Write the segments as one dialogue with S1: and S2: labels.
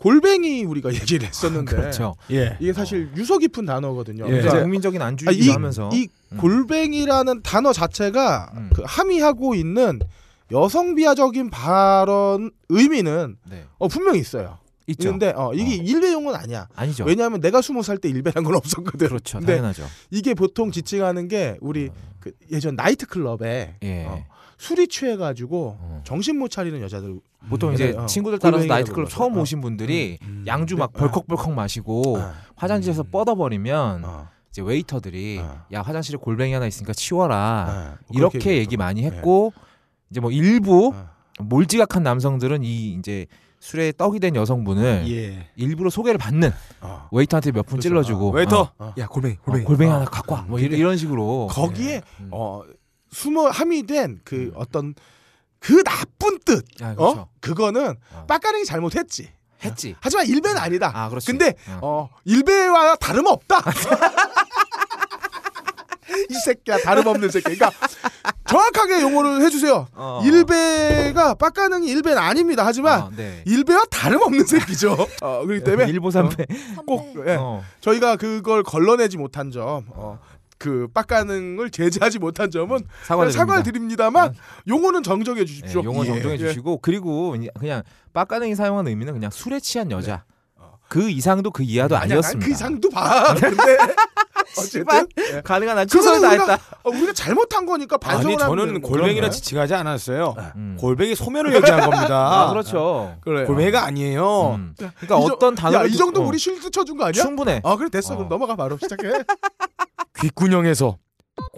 S1: 골뱅이 우리가 얘기를 했었는데
S2: 그렇죠.
S3: 예.
S1: 이게 사실 유서 깊은 단어거든요.
S3: 예.
S1: 그러니까
S2: 국민적인
S1: 아,
S2: 안주이기도
S1: 이,
S2: 하면서
S1: 이
S2: 음.
S1: 골뱅이라는 단어 자체가
S2: 음.
S1: 그 함의하고 있는 여성 비하적인 발언 의미는
S2: 네.
S1: 어, 분명히 있어요.
S2: 있죠.
S1: 근데 어, 이게 일배용은 아니야.
S2: 아니죠.
S1: 왜냐하면 내가 스무 살 때 일배란 건 없었거든.
S2: 그렇죠. 당연하죠.
S1: 이게 보통 지칭하는 게 우리 그 예전 나이트 클럽에
S2: 예.
S1: 어, 술이 취해가지고
S2: 어.
S1: 정신 못 차리는 여자들
S2: 보통 이제
S1: 어,
S2: 친구들 따라서 나이트클럽. 처음
S1: 어.
S2: 오신 분들이
S3: 음.
S2: 양주 막
S1: 네.
S2: 벌컥벌컥 마시고
S1: 어,
S2: 화장실에서 뻗어버리면
S1: 어,
S2: 이제 웨이터들이
S1: 어.
S2: 야 화장실에 골뱅이 하나 있으니까 치워라
S1: 어,
S2: 이렇게
S1: 그렇게
S2: 얘기 많이 했고 이제 뭐 일부
S1: 어.
S2: 몰지각한 남성들은 이 이제 술에 떡이 된 여성분을
S3: 예.
S2: 일부러 소개를 받는
S1: 어.
S2: 웨이터한테 몇분
S1: 그렇죠.
S2: 찔러주고
S3: 어, 웨이터.
S2: 어,
S1: 어.
S3: 야 골뱅이
S2: 어,
S3: 골뱅이.
S2: 골뱅이
S1: 어.
S2: 하나 갖고 와. 뭐 이런, 이런 식으로
S1: 거기에
S2: 음.
S1: 어 숨어 함의된 그 어떤 그 나쁜 뜻,
S2: 아, 그렇죠.
S1: 어 그거는
S2: 어.
S1: 빡가능이 잘못했지.
S2: 했지.
S1: 하지만 일배는 아니다.
S2: 아 그렇지.
S1: 근데
S2: 어.
S1: 어 일배와 다름없다. 이 새끼야 다름없는 새끼. 그러니까 정확하게 용어를 해주세요.
S2: 어.
S1: 일배가 빡가능이 일배는 아닙니다. 하지만
S2: 어, 네.
S1: 일배와 다름없는 새끼죠. 어, 그렇기 때문에
S2: 일보 삼배.
S1: 꼭. 예,
S2: 어.
S1: 저희가 그걸 걸러내지 못한 점, 어, 그 빡가능을 제재하지 못한 점은
S2: 사과드립니다.
S1: 사과를 드립니다만 용어는 정정해
S2: 네,
S1: 주십시오.
S2: 용어
S1: 예.
S2: 정정해
S1: 예.
S2: 주시고 그리고 그냥- 빡가능이 사용하는 의미는 그냥 술에 취한 여자.
S1: 어.
S2: 그 이상도 그 이하도 아니었습니다.
S1: 난그 이상도 봐. 근데 어쨌든 예.
S2: 가능한 한 최선을 다했다.
S1: 어, 우리가 잘못한 거니까 반성을
S3: 아니 저는 골뱅이라. 지칭하지 않았어요.
S2: 음.
S3: 골뱅이 소면을 얘기한 겁니다.
S2: 아, 그렇죠.
S1: 그래.
S3: 골뱅이가 아니에요.
S2: 음. 그러니까 어떤 단어를
S1: 야, 이 정도
S2: 듣- 어,
S1: 우리 실드 쳐준 거 아니야?
S2: 충분해.
S1: 아 그래 됐어.
S2: 어.
S1: 그럼 넘어가 바로 시작해.
S3: 귓구녕에서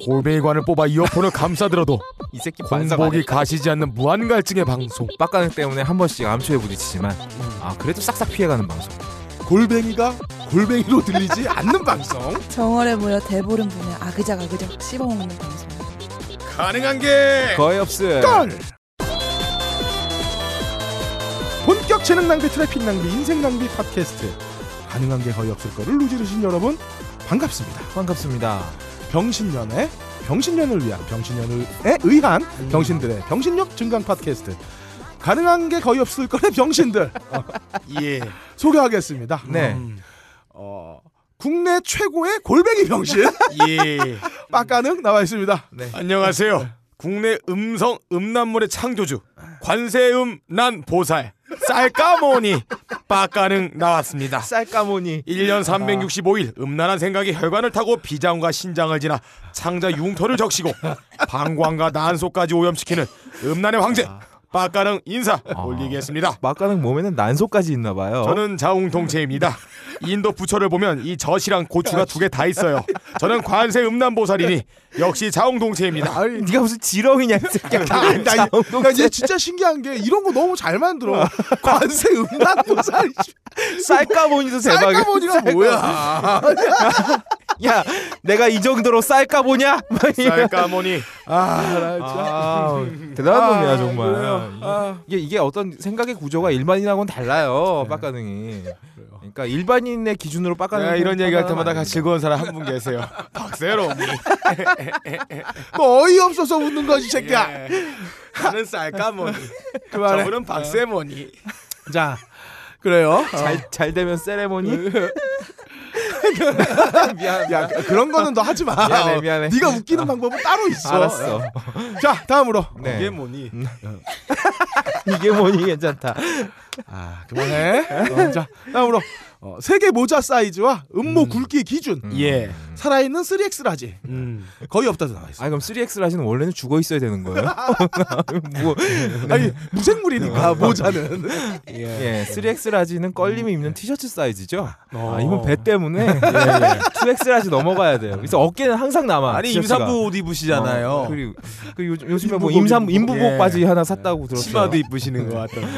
S3: 골뱅이관을 뽑아 이어폰을 감싸들어도
S2: 이 새끼
S3: 공복이 가시지 않는 무한 갈증의 방송.
S2: 빡가능 때문에 한 번씩 암초에 부딪히지만 아 그래도 싹싹 피해가는 방송.
S1: 골뱅이가 골뱅이로 들리지 않는 방송.
S4: 정월에 모여 대보름 분에 아그작 아그작 씹어먹는 방송.
S3: 가능한 게
S2: 거의 없음.
S1: 걸. 본격 재능 낭비, 트래픽 낭비, 인생 낭비 팟캐스트. 가능한 게 거의 없을 거를 누지르신 여러분 반갑습니다.
S2: 반갑습니다.
S1: 병신년의 병신년을 위한 병신년에 의한
S2: 음.
S1: 병신들의 병신력 증강 팟캐스트. 가능한 게 거의 없을 거의 병신들
S3: 예.
S1: 소개하겠습니다.
S2: 네.
S3: 음.
S1: 어, 국내 최고의 골뱅이 병신
S3: 예.
S1: 빡가능 나와 있습니다.
S2: 네.
S3: 안녕하세요. 국내 음성 음란물의 창조주 관세음 난 보살 쌀까모니 빡가능 나왔습니다.
S2: 쌀까모니.
S3: 1년 365일 음란한 생각이 혈관을 타고 비장과 신장을 지나 창자 융토를 적시고 방광과 난소까지 오염시키는 음란의 황제 빡가능 인사 올리겠습니다.
S2: 막가능 몸에는 난소까지 있나 봐요.
S3: 저는 자웅동체입니다. 인도 부처를 보면 이 젖이랑 고추가 두 개 다 있어요. 저는 관세 음란보살이니 역시 자웅동체입니다.
S1: 아니,
S2: 네가 무슨 지렁이냐 이 새끼야.
S1: 나, 나, 나 이제 진짜 신기한 게 이런 거 너무 잘 만들어. 관세 음란보살
S2: 쌀까모니도 대박이야.
S1: 쌀까모니가 뭐야?
S2: 야, 내가 이 정도로 쌀까보냐?
S3: 쌀까모니
S1: 아, 나 진짜.
S2: 아, 대단한
S1: 아,
S2: 놈이야 정말.
S1: 아.
S2: 이게 이게 어떤 생각의 구조가 일반인하고는 달라요. 빡가능이. 그러니까 일반인의 기준으로 빡가능.
S3: 내가 이런 얘기할 때마다 같이 즐거운 사람 한 분 계세요. 박세롬.
S1: 너 어이없어서 웃는 거지, 새끼야.
S3: 나는 쌀까모니.
S1: 그만해.
S3: 저분은 박세모니.
S1: 자, 그래요. 어.
S2: 잘, 잘 되면 세레모니. 미안.
S1: 야, 그런 거는 너 하지 마.
S2: 미안해,
S1: 어,
S2: 미안해.
S1: 네가 웃기는 방법은 따로 있어.
S2: 알았어.
S1: 자, 다음으로.
S2: 네.
S3: 이게 뭐니?
S2: 이게 뭐니 괜찮다.
S1: 아, 그만해. 어, 자, 다음으로 어, 세계 모자 사이즈와 음모 굵기 기준.
S3: 예.
S1: 살아있는 3X large.
S3: 음.
S1: 거의 없다도 나와 있어.
S2: 아 그럼 3X large는 원래는 죽어 있어야 되는 거예요? 뭐,
S1: 아니, 무생물이니까 모자는.
S2: 예, 3X 라지는 껄림이 입는 티셔츠 사이즈죠.
S3: 어.
S2: 아, 이건 배 때문에 예, 예. 2X large 넘어가야 돼요. 그래서 어깨는 항상 남아.
S3: 아니
S2: 티셔츠가.
S3: 임산부 옷 입으시잖아요.
S2: 어, 그리고 그 요즘 요즘에 뭐
S1: 인부복,
S2: 임산
S3: 예.
S2: 바지 하나 샀다고 들었어요.
S3: 치마도 입으시는 것 같던데.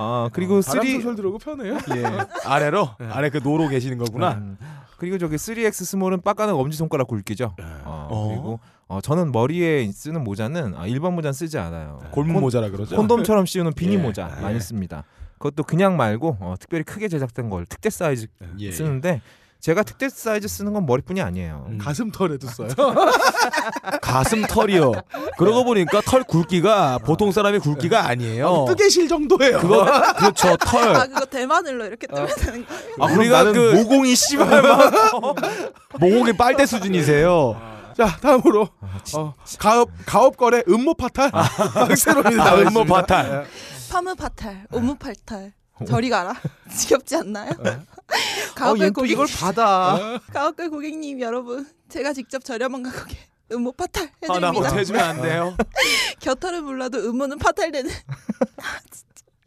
S2: 아 그리고
S1: 바람
S2: 3
S1: 솔솔 들어오고 편해요.
S3: 예. 아래로 아래 그 노로 계시는 거구나.
S2: 음, 그리고 저기 3X 스몰은 빡가는 엄지 손가락 굵기죠. 어,
S3: 어.
S2: 그리고 어, 저는 머리에 쓰는 모자는 아, 일반 모자는 쓰지 않아요.
S3: 골문 모자라 그러죠.
S2: 콘돔처럼 씌우는 비니
S3: 예.
S2: 모자 많이 씁니다. 그것도 그냥 말고 어, 특별히 크게 제작된 걸 특대 사이즈
S3: 예.
S2: 쓰는데 제가 특대 사이즈 쓰는 건 머리뿐이 아니에요.
S3: 음.
S1: 가슴털에도 써요.
S3: 가슴 털이요. 그러고 보니까 털 굵기가 보통 사람의 굵기가 아니에요.
S1: 뜨개실 정도예요.
S3: 그거 그렇죠
S4: 아
S3: 털.
S4: 그거 대마늘로 이렇게 뜨면 되는 거예요?
S3: 아, 우리가 그
S2: 모공이 씨발 막
S3: 모공이 빨대 수준이세요.
S1: 자 다음으로 어, 가업 가업 거래 음모 파탈 박세롬이
S3: 아, 음모 파탈.
S4: 파무 파탈, 오무 팔탈. 저리 가라. 지겹지 않나요?
S2: 어,
S4: 가옥걸
S2: 얘또
S4: 고객
S2: 이걸 받아.
S4: 가옥걸 고객님 여러분, 제가 직접 저렴한 가격에 음모 파탈
S3: 아, 나
S4: 해드립니다.
S3: 못해주면 안 돼요.
S4: 겨털은 몰라도 음모는 파탈되는.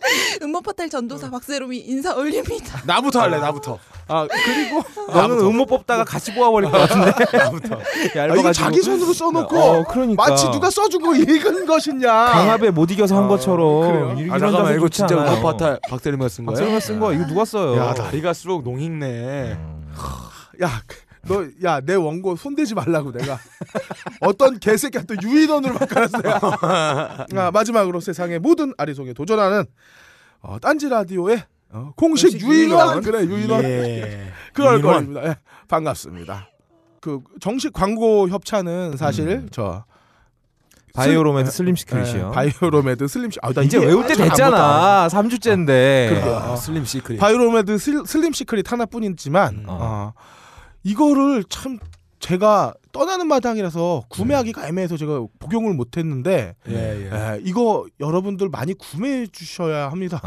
S4: 진짜. 음모 파탈 전도사 박세롬이 인사 올립니다.
S3: 나부터 할래, 나부터.
S1: 아 그리고
S2: 너는 음모 뽑다가 같이 뽑아버릴 것 같은데.
S3: 나부터.
S1: 아, 이거 자기 손으로 써놓고
S2: 어, 그러니까.
S1: 마치 누가 거 읽은 것이냐.
S2: 강압에 못 이겨서 한
S1: 어,
S2: 것처럼
S1: 그래요?
S2: 이런
S3: 아, 잠깐만, 이거 진짜
S2: 않아요.
S3: 음모 파탈 박세림이가 쓴 거예요?
S2: 박세롬이 쓴 거야. 이거 누가 써요?
S3: 야, 날이 갈수록 농익네.
S2: 음.
S1: 야, 너, 야, 내 원고 손대지 말라고 내가. 어떤 개새끼야 또 유인원으로 바꿔놨어요. 아, 마지막으로 세상의 모든 아리송에 도전하는 어, 딴지 라디오의 어, 공식,
S2: 공식
S1: 유인원.
S2: 유인원.
S1: 그래, 유인원.
S3: 예.
S1: 그럴
S3: 유인원.
S1: 겁니다. 예, 반갑습니다. 그 정식 광고 협찬은 사실
S2: 음.
S1: 저
S2: 바이오로맨
S1: 슬-
S2: 슬림 시크릿이요.
S1: 예, 바이오로메드 슬림 시 아, 나
S2: 이제 외울 때 됐잖아. 3주째인데.
S1: 그러게.
S3: 아, 슬림 시크릿.
S1: 바이오로메드 슬, 슬림 시크릿 하나뿐이지만
S3: 음.
S1: 어, 이거를 참 제가 떠나는 마당이라서 구매하기가 애매해서 제가 복용을 못했는데
S3: 예, 예.
S1: 에, 이거 여러분들 많이 구매해 주셔야 합니다.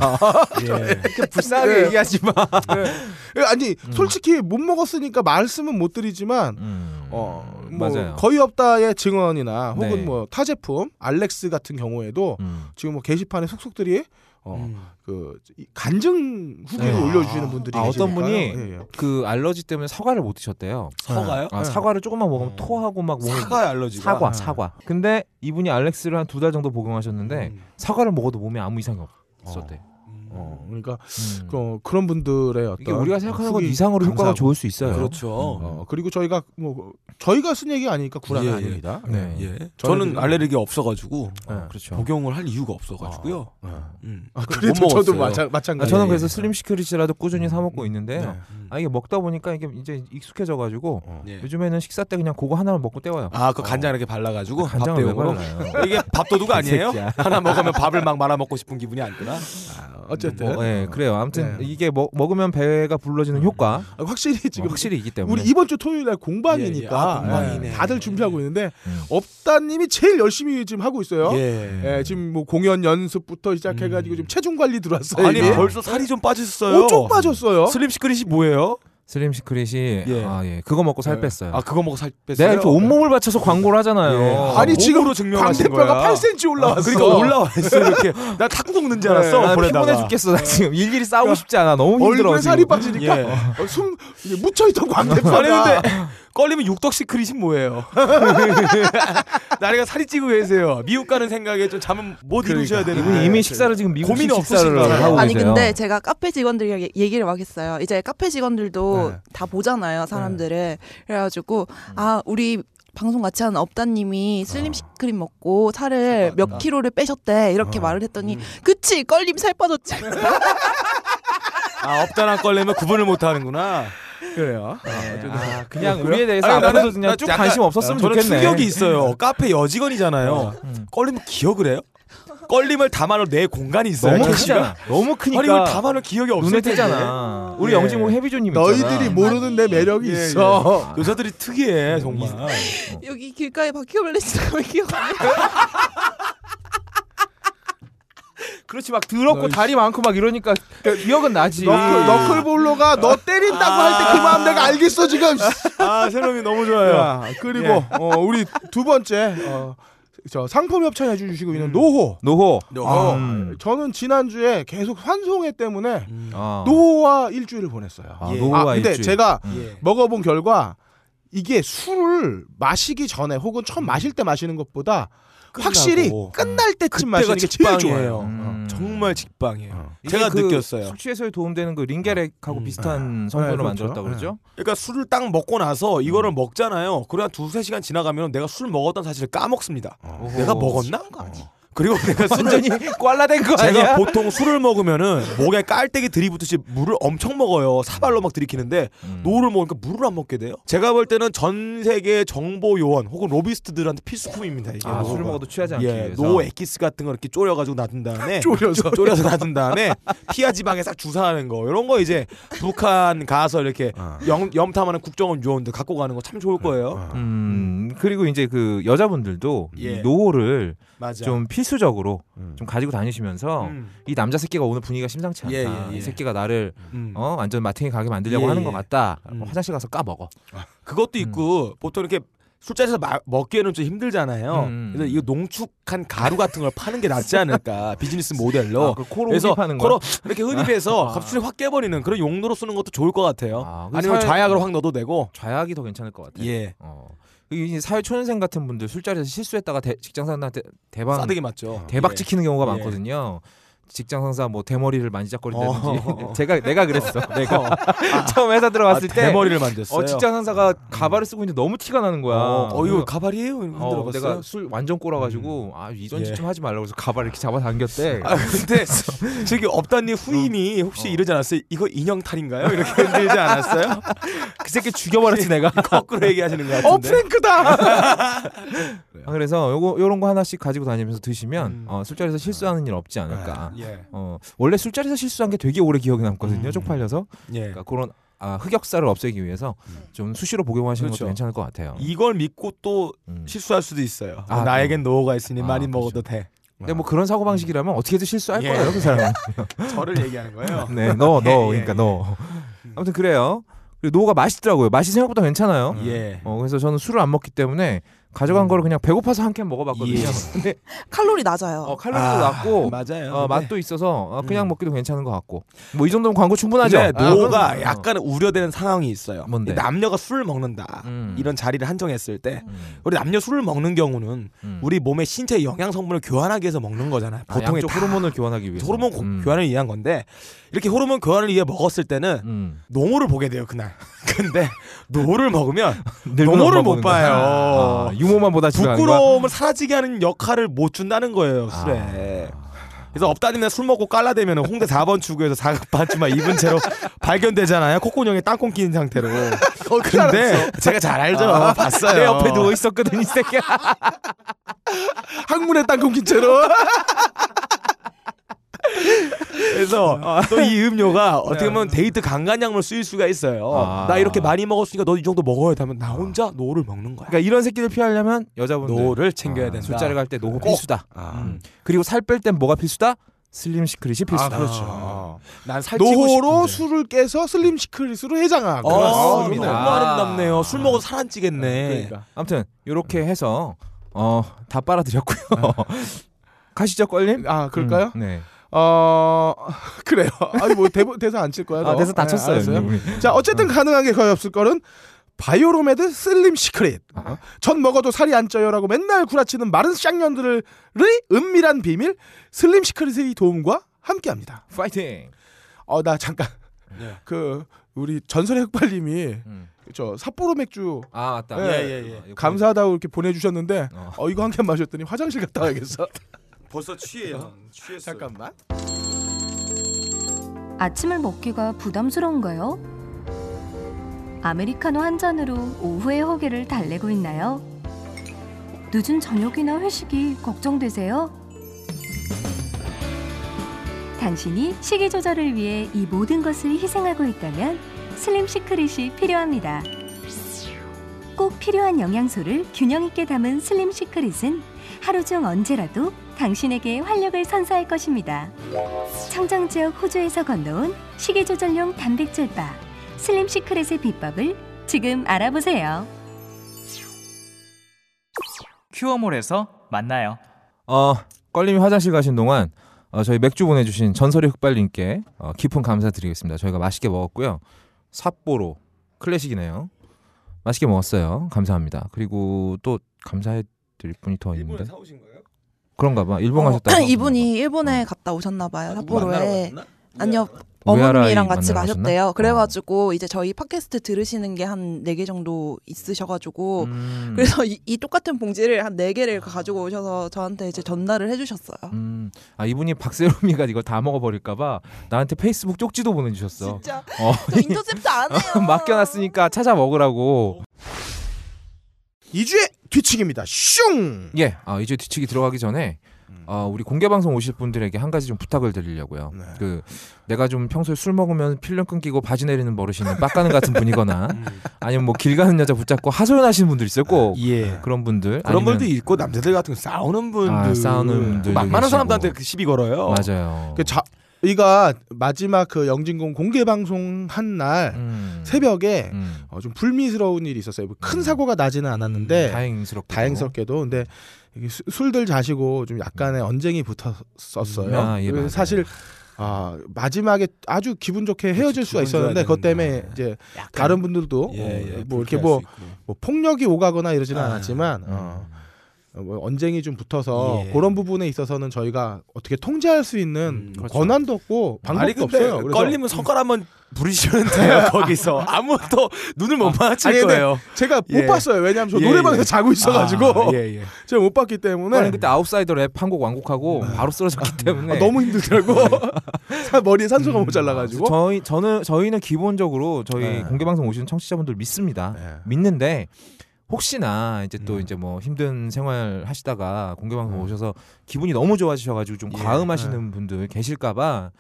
S3: 예.
S2: 이렇게 불쌍하게
S1: 네.
S2: 얘기하지 마.
S1: 예, 아니 솔직히 못 먹었으니까 말씀은 못 드리지만
S2: 음,
S1: 어, 뭐
S2: 맞아요.
S1: 거의 없다의 증언이나 혹은
S2: 네.
S1: 뭐 타제품 알렉스 같은 경우에도
S2: 음.
S1: 지금 뭐 게시판에 속속들이 어,
S3: 음.
S1: 그 이- 간증 후기를
S2: 네.
S1: 올려주시는 분들이
S2: 아, 어떤. 분이
S1: 예, 예.
S2: 그 알러지 때문에 사과를 못 드셨대요.
S3: 사과요?
S2: 아,
S1: 네.
S2: 사과를 조금만 먹으면
S3: 어.
S2: 토하고 막
S3: 사과 알러지가.
S2: 사과,
S1: 네.
S2: 사과. 근데 이분이 알렉스를 한 두 달 정도 복용하셨는데
S3: 음.
S2: 사과를 먹어도 몸에 아무 이상이 없었대.
S3: 음.
S1: 어, 그러니까
S2: 음.
S1: 그, 그런 분들의 어떤
S2: 우리가 생각하는 것 이상으로 효과가
S1: 감사하고.
S2: 좋을 수 있어요.
S3: 그렇죠.
S1: 어, 그리고 저희가 뭐 저희가 쓴 얘기 아니니까 구라는
S3: 예, 예.
S1: 아닙니다.
S2: 네.
S3: 예.
S1: 저는
S3: 저는
S1: 지금-
S3: 알레르기 없어가지고
S1: 네.
S2: 어, 그렇죠.
S3: 복용을 할 이유가 없어가지고요.
S1: 어.
S3: 음.
S1: 아, 그래도
S3: 못
S1: 저도. 마찬,
S2: 아,
S1: 마찬가지.
S2: 저는
S3: 예,
S2: 그래서
S3: 예.
S2: 슬림 시크릿이라도 꾸준히 사 먹고 있는데
S1: 네.
S3: 음.
S2: 아 이게 먹다 보니까 이게 이제 익숙해져가지고
S3: 예.
S2: 요즘에는 식사 때 그냥 그거 하나만 먹고 때워요.
S3: 아, 그 간장 이렇게 발라가지고
S2: 왜
S3: 대용으로.
S2: 발라요?
S3: 이게 밥도둑 아니에요? 하나 먹으면 밥을 막 말아 먹고 싶은 기분이 안 드나?
S1: 아, 어쨌든
S2: 뭐, 예, 그래요. 아무튼
S1: 네.
S2: 이게 먹, 먹으면 배가 불러지는 효과
S1: 아, 확실히 지금
S2: 확실히 있기 때문에
S1: 우리 이번 주 토요일 날
S3: 예, 예.
S1: 공방이니까
S3: 아, 공방이네.
S1: 예, 다들 준비하고 있는데
S2: 음.
S1: 업다님이 제일 열심히 지금 하고 있어요.
S3: 예.
S1: 예, 지금 뭐 공연 연습부터 시작해가지고
S3: 음.
S1: 지금 체중 관리 들어왔어요.
S3: 아니. 벌써 살이 좀 빠졌어요.
S1: 오쪽 빠졌어요.
S3: 슬림 시크릿이 뭐예요?
S2: 슬림 시크릿이
S3: 예.
S2: 아 예 그거 먹고 살
S1: 네.
S2: 뺐어요.
S3: 아 그거 먹고 살 뺐어요.
S2: 내가 이렇게 온몸을 바쳐서 광고를 하잖아요.
S3: 예.
S1: 아니
S3: 몸으로
S1: 지금
S3: 증명하신
S1: 광대뼈가
S3: 거야.
S1: 8cm 올라왔어.
S3: 그러니까 올라와 있어 이렇게. 나 탁구 먹는 줄 알았어.
S2: 나
S3: 볼에다가.
S2: 피곤해 죽겠어. 나 지금 일일이 싸우고 싶지 않아. 너무 힘들어.
S1: 얼굴에. 살이 빠지니까
S3: 예.
S1: 어, 숨 이게 묻혀 있던 광대뼈가
S3: 아니 근데 걸리면 육덕 시크릿이 뭐예요? 나리가 살이 찌고 계세요. 미국 가는 생각에 좀 잠은 못 이루셔야 되는데.
S2: 이분이 이미 식사를 지금 미국
S3: 고민이
S2: 식사를. 하고
S4: 아니
S2: 계세요.
S4: 근데 제가 카페 직원들이랑 얘- 얘기를 막 했어요. 이제 카페 직원들도
S1: 네.
S4: 다 보잖아요, 사람들을. 그래가지고 아 우리 방송 같이 하는 업다님이 슬림 시크릿 먹고 살을 몇 킬로를 빼셨대 이렇게
S1: 어.
S4: 말을 했더니 그치 껄림 살 빠졌지.
S3: 아 업다나 걸리면 구분을 못 하는구나.
S1: 그래요.
S2: 아, 그냥
S1: 그렇고요.
S2: 우리에 대해서
S3: 아니,
S2: 앞으로도
S3: 나는-
S2: 그냥
S3: 약간-
S2: 관심 없었으면
S3: 저는
S2: 좋겠네.
S3: 충격이 있어요. 카페 여직원이잖아요.
S2: 음.
S3: 걸리면 기억을 해요? 걸림을 담아놓을 내 공간이 있어요.
S2: 너무? 크잖아. 너무 크니까
S3: 아니 이걸 담아놓을 기억이 없을
S2: 눈에. 띄잖아. 우리
S3: 예.
S2: 영진공 해비조님 있잖아.
S1: 너희들이 모르는 내 매력이
S3: 예,
S1: 있어.
S3: 여자들이 특이해 정말.
S4: 여기 길가에 바퀴벌레 지나가면 기억 안 나.
S2: 그렇지 막 더럽고 다리 많고 막 이러니까 기억은 나지.
S1: 너클, 너클볼로가 너 때린다고 할 때 그 마음 내가 알겠어 지금.
S3: 아 새롬이 너무 좋아요.
S1: 야, 그리고 어, 우리 두 번째 어, 저 상품 협찬해 주시고 있는 노호.
S2: 노호.
S1: 어,
S2: 음.
S1: 저는 지난주에 계속 환송회 때문에
S2: 어.
S1: 노호와 일주일을 보냈어요.
S2: 아,
S3: 예.
S2: 노호와
S1: 아, 근데
S2: 일주일.
S1: 제가
S2: 음.
S3: 예.
S1: 먹어본 결과 이게 술을 마시기 전에 혹은 처음 마실 때 마시는 것보다 확실히
S3: 끝나고.
S1: 끝날 때쯤 마시는 게 제일. 좋아요.
S2: 음.
S3: 정말 직방이에요.
S1: 어.
S3: 제가
S2: 그
S3: 느꼈어요.
S2: 숙취 해소에 도움되는 그 링겔액하고
S3: 음.
S2: 비슷한
S1: 네,
S2: 성분으로
S1: 그렇죠.
S2: 만들었다 그러죠?
S3: 그러니까 술을 딱 먹고 나서 이거를 먹잖아요. 그래 한 두세 시간 지나가면 내가 술 먹었던 사실을 까먹습니다.
S1: 어.
S3: 내가 먹었나? 그리고 내가
S2: 완전히 꽐라된 거
S3: 제가
S2: 아니야?
S3: 보통 술을 먹으면은 목에 깔때기 들이붓듯이 물을 엄청 먹어요. 사발로 막 들이키는데
S2: 음.
S3: 노를 먹으니까 물을 안 먹게 돼요. 제가 볼 때는 전 세계 정보 요원 혹은 로비스트들한테 필수품입니다. 이게
S2: 아. 술을 먹어도 취하지 않기
S3: 예,
S2: 위해서.
S3: 노 에키스 같은 거 이렇게 졸여가지고 놔둔 다음에
S1: 졸여서.
S3: 졸여서 놔둔 다음에 피하 지방에 싹 주사하는 거 이런 거 이제 북한 가서 이렇게
S1: 아.
S3: 염, 염탐하는 국정원 요원들 갖고 가는 거 참 좋을 거예요.
S2: 음, 그리고 이제 그 여자분들도
S3: 예.
S2: 이 노호를
S3: 맞아.
S2: 좀 필수 적으로
S1: 음.
S2: 좀 가지고 다니시면서
S3: 음.
S2: 이 남자 새끼가 오늘 분위기가 심상치 않다.
S3: 예, 예, 예.
S2: 이 새끼가 나를
S3: 음.
S2: 어 완전 마탱이 가게 만들려고
S3: 예,
S2: 하는
S3: 예.
S2: 것 같다.
S3: 음.
S2: 화장실 가서 까 먹어.
S3: 그것도 있고 보통 이렇게 술자리에서 마- 먹기에는 좀 힘들잖아요.
S2: 음.
S3: 그래서 이거 농축한 가루 같은 걸 파는 게 낫지 않을까 비즈니스 모델로.
S2: 아, 그 코로
S3: 그래서
S2: 흡입하는 거.
S3: 코로 이렇게 흡입해서
S2: 아.
S3: 갑자기 확 깨버리는 그런 용도로 쓰는 것도 좋을 것 같아요.
S2: 아, 그
S3: 아니면
S2: 사회-
S3: 좌약을 확 넣어도 되고.
S2: 좌약이 더 괜찮을 것 같아.
S3: 예.
S2: 어. 이 사회 초년생 같은 분들 술자리에서 실수했다가 대, 직장 상사한테 대박
S3: 싸대기 맞죠.
S2: 대박
S3: 예.
S2: 찍히는 경우가
S3: 예.
S2: 많거든요. 직장 상사 뭐 대머리를 만지작거린다든지
S3: 어.
S2: 제가 내가 그랬어. 내가 처음 회사 들어갔을
S3: 아,
S2: 때
S3: 대머리를 만졌어요.
S2: 어, 직장 상사가 가발을 쓰고 있는데 너무 티가 나는 거야.
S3: 어, 어, 이거 가발이에요?
S2: 어. 내가 술 완전 꼬라가지고 아 이런 짓
S3: 예.
S2: 좀 하지 말라고 해서 가발 이렇게 잡아 당겼대.
S3: 아 근데 저기 업다님 후임이 혹시 이러지 않았어요? 이거 인형 탈인가요? 이렇게 흔들지 않았어요?
S2: 그 새끼 죽여버렸지 내가.
S3: 거꾸로 얘기하시는
S1: 것어
S3: 같은데.
S1: 프랭크다.
S2: 아, 그래서 요거 요런 거 하나씩 가지고 다니면서 드시면
S3: 음.
S2: 어, 술자리에서 실수하는 일 없지 않을까.
S3: 예.
S2: 어, 원래 술자리에서 실수한 게 되게 오래 기억에 남거든요.
S3: 음.
S2: 쪽팔려서.
S3: 예.
S2: 그러니까 그런 아, 흑역사를 없애기 위해서 좀 수시로 복용하시는
S3: 그렇죠.
S2: 것도 괜찮을 것 같아요.
S3: 이걸 믿고 또
S2: 음.
S3: 실수할 수도 있어요.
S2: 아,
S3: 나에겐 노후가 있으니
S2: 아,
S3: 많이
S2: 그렇죠.
S3: 먹어도 돼.
S2: 근데 뭐 그런 사고 방식이라면 어떻게든 실수할
S3: 예.
S2: 거예요, 그 사람은.
S3: 저를 얘기하는 거예요.
S2: 네, 너, 너,
S3: 예, 예,
S2: 그러니까
S3: 예.
S2: 너. 아무튼 그래요. 그리고 노가 맛있더라고요. 맛이 생각보다 괜찮아요.
S3: 예.
S2: 어, 그래서 저는 술을 안 먹기 때문에 가져간
S3: 음.
S2: 거를 그냥 배고파서 한 캔 먹어봤거든요.
S3: 예.
S2: 근데
S4: 칼로리 낮아요.
S2: 어, 칼로리도
S3: 아,
S2: 낮고
S3: 맞아요.
S2: 어, 맛도 있어서 어, 그냥
S3: 음.
S2: 먹기도 괜찮은 것 같고 뭐 이 정도면 광고 충분하죠. 아,
S3: 노가
S2: 그럼-
S3: 약간 우려되는 상황이 있어요.
S2: 뭔데?
S3: 이 남녀가 술을 먹는다.
S2: 음.
S3: 이런 자리를 한정했을 때
S2: 음,
S3: 우리 남녀 술을 먹는 경우는
S2: 음.
S3: 우리 몸의 신체 영양 성분을 교환하기 위해서 먹는 거잖아요.
S2: 아,
S3: 보통의 다
S2: 호르몬을 교환하기 위해서
S3: 호르몬 고-
S2: 음.
S3: 교환을 위한 건데 이렇게 호르몬 교환을 위해 먹었을 때는
S2: 음.
S3: 노모를 보게 돼요 그날. 근데 노를 먹으면 노모를 못. 봐요.
S2: 아, 유모만 보다?
S3: 부끄러움을 사라지게 하는 역할을 못 준다는 거예요 술에.
S2: 아.
S3: 그래서 업다님네 술 먹고 꽐라 되면 홍대 4번 출구에서 사각 팬티만 입은 채로 발견되잖아요. 콧구멍에 땅콩 낀 상태로. 근데 제가 잘 알죠. 봤어요.
S2: 내 옆에 누워 있었거든 이 새끼야.
S1: 항문에 땅콩 낀 채로.
S3: 그래서 또 이 음료가 어떻게 보면 데이트 강간약물 쓰일 수가 있어요.
S2: 아.
S3: 나 이렇게 많이 먹었으니까 너 이 정도 먹어야 되면 나 혼자 노를 먹는 거야.
S2: 그러니까 이런 새끼들 피하려면 여자분들
S3: 노를 챙겨야
S2: 아,
S3: 된다.
S2: 술자리 갈때
S3: 꼭.
S2: 필수다.
S3: 아.
S2: 음. 그리고 살 뺄 땐 뭐가 필수다? 슬림 시크릿이 필수다.
S1: 그렇죠.
S3: 난 살찌고
S1: 노호로
S3: 싶은데.
S1: 술을 깨서 슬림 시크릿으로 해장하고.
S3: 어,
S2: 그렇습니다.
S3: 너무 아름답네요. 술 먹어도 살안 찌겠네.
S1: 그러니까.
S2: 아무튼 이렇게 해서 어, 다 빨아들였고요. 가시죠, 껄님?
S1: 아 그럴까요?
S2: 음, 네.
S1: 어 그래요. 아니 뭐 대, 대사 안 칠 거야.
S2: 아,
S1: 너?
S2: 대사 다 쳤어요.
S1: 네. 자 어쨌든 가능한 게 거의 없을 거는 바이오로메드 슬림 시크릿. 어? 전 먹어도 살이 안 쪄요라고 맨날 구라치는 마른 쌍년들의 은밀한 비밀 슬림 시크릿의 도움과 함께합니다.
S2: 파이팅.
S1: 어 나 잠깐
S3: 네.
S1: 그 우리 전설의 흑발님이
S2: 음.
S1: 저 삿포로 맥주
S2: 아, 맞다.
S1: 예,
S3: 예, 예.
S2: 이거
S1: 감사하다고 이렇게 보내주셨는데
S2: 어.
S1: 어 이거 한 캔 마셨더니 화장실 갔다 와야겠어.
S3: 벌써 취해요. 취했어.
S1: 잠깐만.
S5: 아침을 먹기가 부담스러운가요? 아메리카노 한 잔으로 오후의 허기를 달래고 있나요? 늦은 저녁이나 회식이 걱정되세요? 당신이 식이 조절을 위해 이 모든 것을 희생하고 있다면 슬림 시크릿이 필요합니다. 꼭 필요한 영양소를 균형 있게 담은 슬림 시크릿은 하루 중 언제라도 당신에게 활력을 선사할 것입니다. 청정 지역 호주에서 건너온 식이 조절용 단백질 바 슬림 시크릿의 비법을 지금 알아보세요.
S6: 큐어몰에서 만나요.
S2: 어, 껄님이 화장실 가신 동안 어, 저희 맥주 보내주신 전설의 흑발님께 어, 깊은 감사드리겠습니다. 저희가 맛있게 먹었고요. 삿포로 클래식이네요. 맛있게 먹었어요. 감사합니다. 그리고 또 감사해드릴 분이 더 있는데
S3: 사오신 거예요?
S2: 그런가 봐. 일본
S4: 어,
S2: 가셨다.
S4: 이분이 일본에 갔다 오셨나 봐요.
S3: 만나러
S4: 삿포로에. 아니요.
S2: 우에하라이
S4: 어머님이랑 같이 가셨대요.
S2: 가셨나?
S4: 그래가지고 이제 저희 팟캐스트 들으시는 게 한 네 개 정도 있으셔가지고
S2: 음.
S4: 그래서 이, 이 똑같은 봉지를 한 네 개를 가지고 오셔서 저한테 이제 전달을 해주셨어요.
S2: 음, 아 이분이 박세롬이가 이걸 다 먹어버릴까봐 나한테 페이스북 쪽지도 보내주셨어.
S4: 진짜
S2: 어,
S4: 저 인터셉트 안 해요.
S2: 맡겨놨으니까 찾아 먹으라고.
S1: 2주의 뒤치기입니다. 슝.
S2: 예, 아, 이제 뒤치기 들어가기 전에 어, 우리 공개 방송 오실 분들에게 한 가지 좀 부탁을 드리려고요.
S1: 네.
S2: 그 내가 좀 평소에 술 먹으면 필름 끊기고 바지 내리는 버릇이 있는 빡가는 같은 분이거나 아니면 뭐 길 가는 여자 붙잡고 하소연하시는 분들 있어요. 꼭
S3: 예.
S2: 그런 분들.
S3: 그런
S2: 아니면-
S3: 분도 있고 남자들 같은 거 싸우는 분들,
S2: 아, 싸우는
S3: 많은
S2: 계시고.
S3: 사람들한테 그 시비 걸어요.
S2: 맞아요.
S1: 그 자, 이가 마지막 그 영진공 공개 방송 한날
S2: 음.
S1: 새벽에
S2: 음.
S1: 어, 좀 불미스러운 일이 있었어요. 뭐큰 사고가 나지는 않았는데
S2: 다행스럽게
S1: 다행스럽게도 근데 술들 자시고 좀 약간의 언쟁이 붙었었어요.
S2: 아, 예.
S1: 사실 아, 마지막에 아주 기분 좋게 헤어질 수가
S3: 기분 좋아야
S1: 있었는데 그것 때문에
S3: 되는데.
S1: 이제 다른 분들도
S3: 예,
S1: 어,
S3: 예,
S1: 뭐 이렇게 뭐. 뭐 폭력이 오가거나 이러지는
S3: 아,
S1: 않았지만 어, 어, 뭐 언쟁이 좀 붙어서
S3: 예.
S1: 그런 부분에 있어서는 저희가 어떻게 통제할 수 있는
S3: 음, 그렇죠.
S1: 권한도 없고 방법도
S3: 아니
S1: 없어요. 그래서
S3: 걸리면 손가락 한번 부리시면 돼요 거기서 아무도 눈을 못 마주칠
S1: 아니, 근데
S3: 거예요.
S1: 제가 못
S3: 예.
S1: 봤어요. 왜냐하면 저
S3: 예,
S1: 노래방에서
S3: 예.
S1: 자고 있어가지고
S3: 아, 예, 예.
S1: 제가 못 봤기 때문에
S2: 아니 그때 아웃사이더 랩 한 곡 완곡하고 바로 쓰러졌기 때문에
S1: 아, 너무 힘들더라고. 사- 머리에 산소가
S3: 음,
S1: 모자라가지고.
S2: 저희 저는 저희는 기본적으로 저희
S1: 네.
S2: 공개 방송 오시는 청취자분들 믿습니다.
S1: 네.
S2: 믿는데 혹시나 이제 또
S1: 음.
S2: 이제 뭐 힘든 생활 하시다가 공개 방송
S1: 음.
S2: 오셔서 기분이 너무 좋아지셔가지고 좀
S3: 예.
S2: 과음하시는 분들 계실까봐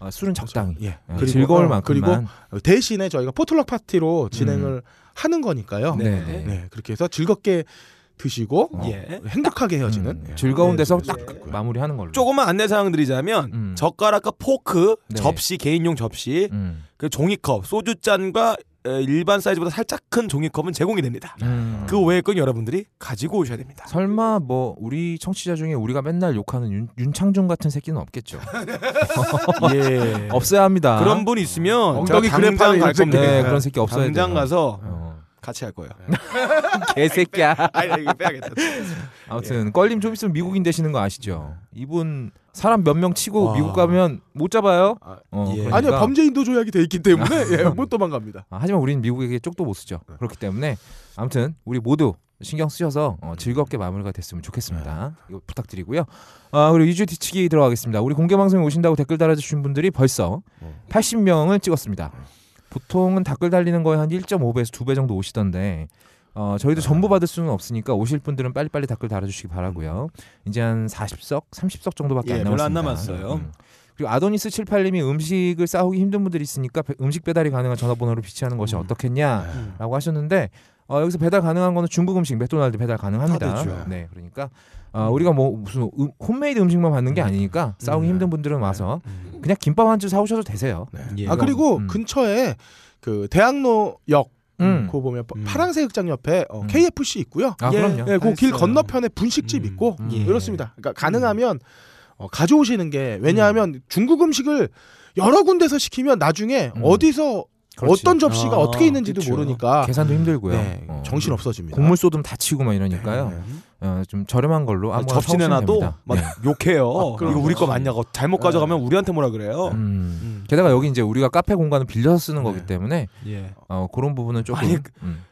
S2: 어, 술은 적당히
S1: 예.
S2: 어,
S1: 그리고,
S2: 즐거울
S1: 어,
S2: 만큼만
S1: 그리고 대신에 저희가 포틀럭 파티로 진행을 하는 거니까요.
S2: 음. 네, 네.
S1: 네, 그렇게 해서 즐겁게 드시고
S2: 어.
S3: 예.
S1: 행복하게 헤어지는
S2: 음,
S1: 예.
S2: 즐거운
S1: 네,
S2: 데서 딱. 마무리하는 걸로.
S3: 조금만 안내 사항 드리자면
S2: 음.
S3: 젓가락과 포크,
S2: 네.
S3: 접시 개인용 접시,
S2: 음.
S3: 그 종이컵, 소주 잔과 에, 일반 사이즈보다 살짝 큰 종이컵은 제공이 됩니다.
S2: 음.
S3: 그 외의 건 여러분들이 가지고 오셔야 됩니다.
S2: 설마 뭐 우리 청취자 중에 우리가 맨날 욕하는 윤, 윤창중 같은 새끼는 없겠죠.
S3: 예.
S2: 없어야 합니다.
S3: 그런 분 있으면
S1: 엉덩이 그래파는
S3: 당장 갈. 겁니다.
S2: 네, 그런 새끼 없어야
S3: 당장
S2: 돼요.
S3: 가서
S2: 어.
S3: 같이 할 거예요.
S2: 개새끼야.
S3: 아니 이거 빼야겠다.
S2: 아무튼 껄림 좀 있으면 미국인 되시는 거 아시죠? 이분 사람 몇 명 치고
S3: 와.
S2: 미국 가면 못 잡아요.
S1: 아,
S2: 어,
S3: 예.
S2: 그러니까.
S1: 아니요 범죄인도 조약이 돼 있기 때문에 예, 못 도망갑니다.
S2: 아, 하지만 우리는 미국에게 쪽도 못 쓰죠. 그렇기 때문에 아무튼 우리 모두 신경 쓰셔서 어, 즐겁게 마무리가 됐으면 좋겠습니다. 이거 부탁드리고요. 아, 그리고 2주 뒤치기 들어가겠습니다. 우리 공개 방송에 오신다고 댓글 달아주신 분들이 벌써 80명을 찍었습니다. 보통은 댓글 달리는 거에 한 1.5배에서 2배 정도 오시던데 어, 저희도 전부 받을 수는 없으니까 오실 분들은 빨리빨리 댓글 달아주시기 바라고요. 이제 한 40석, 30석 정도밖에
S3: 예,
S2: 안
S3: 별로 안
S2: 남았습니다.
S3: 남았어요.
S2: 음. 그리고 아도니스 78님이 음식을 싸오기 힘든 분들이 있으니까 배- 음식 배달이 가능한 전화번호를 비치하는 것이
S3: 음.
S2: 어떻겠냐라고 하셨는데 어, 여기서 배달 가능한 거는 중국 음식 맥도날드 배달 가능합니다.
S3: 다 되죠.
S2: 네, 그러니까 어, 우리가 뭐 무슨 음, 홈메이드 음식만 받는 게 아니니까 싸오기
S3: 음.
S2: 힘든 분들은 와서
S3: 음.
S2: 그냥 김밥 한 줄 사오셔도 되세요.
S3: 예.
S1: 아 그리고
S2: 음.
S1: 근처에 그 대학로역
S2: 음.
S1: 그거 보면
S3: 음.
S1: 파랑새 극장 옆에 어,
S2: 음.
S1: KFC 있고요.
S2: 아
S3: 예.
S2: 그럼요.
S1: 네, 그길
S3: 있어요.
S1: 건너편에 분식집
S3: 음.
S1: 있고
S2: 음.
S3: 예.
S1: 이렇습니다. 그러니까 가능하면 어, 가져오시는 게 왜냐하면
S2: 음.
S1: 중국 음식을 여러 군데서 시키면 나중에
S2: 음.
S1: 어디서
S2: 그렇지.
S1: 어떤 접시가
S3: 아,
S1: 어떻게 있는지도
S3: 그쵸.
S1: 모르니까
S2: 계산도 힘들고요.
S1: 네,
S2: 어.
S1: 정신 없어집니다.
S2: 곡물 쏟으면 다치고 막 이러니까요.
S1: 네.
S2: 어, 좀 저렴한 걸로 아무거나
S3: 접시
S2: 사오시면
S3: 내놔도
S2: 됩니다.
S3: 막
S2: 네.
S3: 욕해요.
S1: 아,
S3: 이거 우리 거. 맞냐고 잘못 가져가면 우리한테 뭐라 그래요.
S2: 음.
S3: 음.
S2: 게다가 여기 이제 우리가 카페 공간을 빌려서 쓰는 거기
S1: 네.
S2: 때문에
S3: 예.
S2: 어, 그런 부분은 조금
S3: 아니,
S2: 음.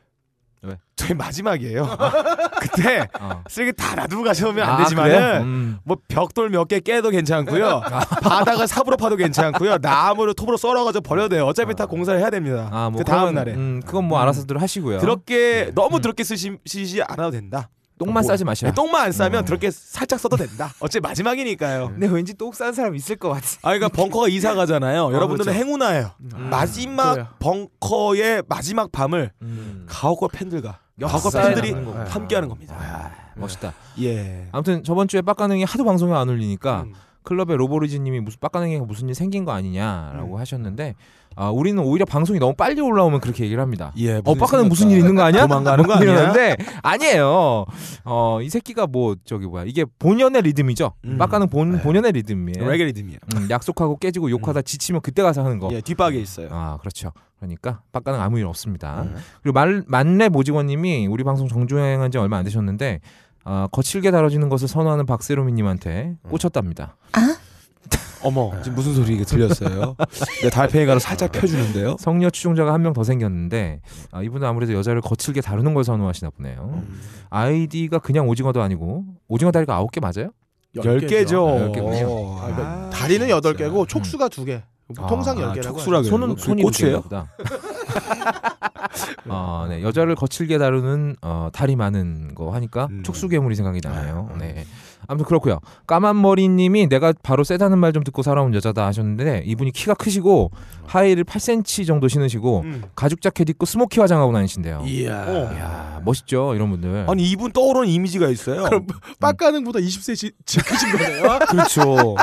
S3: 저희 마지막이에요. 그때
S2: 어.
S3: 쓰레기 다 놔두고 가셔면 안
S2: 아,
S3: 되지만은?
S2: 음.
S3: 뭐 벽돌 몇 개 깨도 괜찮고요. 바닥을 삽으로 파도 괜찮고요. 나무를 톱으로 썰어가지고 버려도 돼요. 어차피 다 공사를 해야 됩니다.
S2: 아, 뭐
S3: 그 다음 날에
S2: 음, 그건 뭐
S3: 음.
S2: 알아서들 하시고요.
S3: 더럽게 너무
S2: 음.
S3: 더럽게 쓰시지 않아도 된다.
S2: 똥만
S3: 뭐,
S2: 싸지 마시라.
S3: 네, 똥만 안 싸면
S2: 어.
S3: 더럽게 살짝 써도 된다. 어차피 마지막이니까요.
S2: 근데 왠지 똥 싼 사람 있을 것 같아.
S3: 아, 그러니까 벙커가 이사 가잖아요. 여러분들은
S1: 그렇죠.
S3: 행운아예요.
S1: 음.
S3: 마지막
S1: 그래요.
S3: 벙커의 마지막 밤을
S2: 음.
S3: 가오거 팬들과
S2: 역사에
S3: 팬들이. 함께하는 겁니다.
S2: 아, 멋있다.
S3: 예.
S2: 아무튼 저번 주에 빡가능이 하도 방송에 안 올리니까
S3: 음.
S2: 클럽의 로보리즈님이 무슨 빡가능이가 무슨 일 생긴 거 아니냐라고
S3: 음.
S2: 하셨는데 아, 우리는 오히려 방송이 너무 빨리 올라오면 그렇게 얘기를 합니다.
S3: 예.
S2: 어, 빡가능 무슨 일 있는 거 아니야?
S3: 도망가는 거 아니야?
S2: 이러는데 아니에요. 어, 이 새끼가 뭐 저기 뭐야 이게 본연의 리듬이죠.
S3: 음.
S2: 빡가능 본
S3: 네.
S2: 본연의 리듬이에요.
S3: 레게 리듬이야.
S2: 음, 약속하고 깨지고 욕하다 지치면 그때 가서 하는 거.
S3: 예, 뒷박에 있어요.
S2: 아 그렇죠. 그러니까 빡가능 아무 일 없습니다.
S3: 음.
S2: 그리고 말, 만래 모직원님이 우리 방송 정주행한 지 얼마 안 되셨는데 어, 거칠게 다뤄지는 것을 선호하는 박세롬이님한테 꽂혔답니다.
S3: 어머 지금 무슨 소리 이게 들렸어요? 내 달팽이가를 살짝 펴주는데요.
S2: 성녀 추종자가 한 명 더 생겼는데 아, 이분은 아무래도 여자를 거칠게 다루는 걸 선호하시나 보네요. 아이디가 그냥 오징어도 아니고 오징어 다리가 아홉 개 맞아요?
S3: 열 개죠.
S2: 아, 열.
S1: 아, 다리는 여덟 개고 촉수가 두 개. 통상
S2: 아,
S1: 열 개라고.
S3: 촉수라
S1: 하죠.
S2: 손은
S3: 그
S2: 손이
S3: 고추예요?
S2: 아, 네. 여자를 거칠게 다루는 어, 다리 많은 거 하니까
S3: 음.
S2: 촉수 괴물이 생각이 나네요. 네. 아무튼 그렇고요. 까만 머리님이 내가 바로 세다는 말 좀 듣고 살아온 여자다 하셨는데 이분이 키가 크시고 힐을 8cm 정도 신으시고
S3: 음.
S2: 가죽 자켓 입고 smoky 화장하고 다니신대요.
S1: 이야.
S3: 어.
S2: 이야 멋있죠 이런 분들.
S3: 아니 이분 떠오르는 이미지가 있어요.
S1: 그럼 빡가능보다 20cm 크신 거네요.
S3: 그렇죠.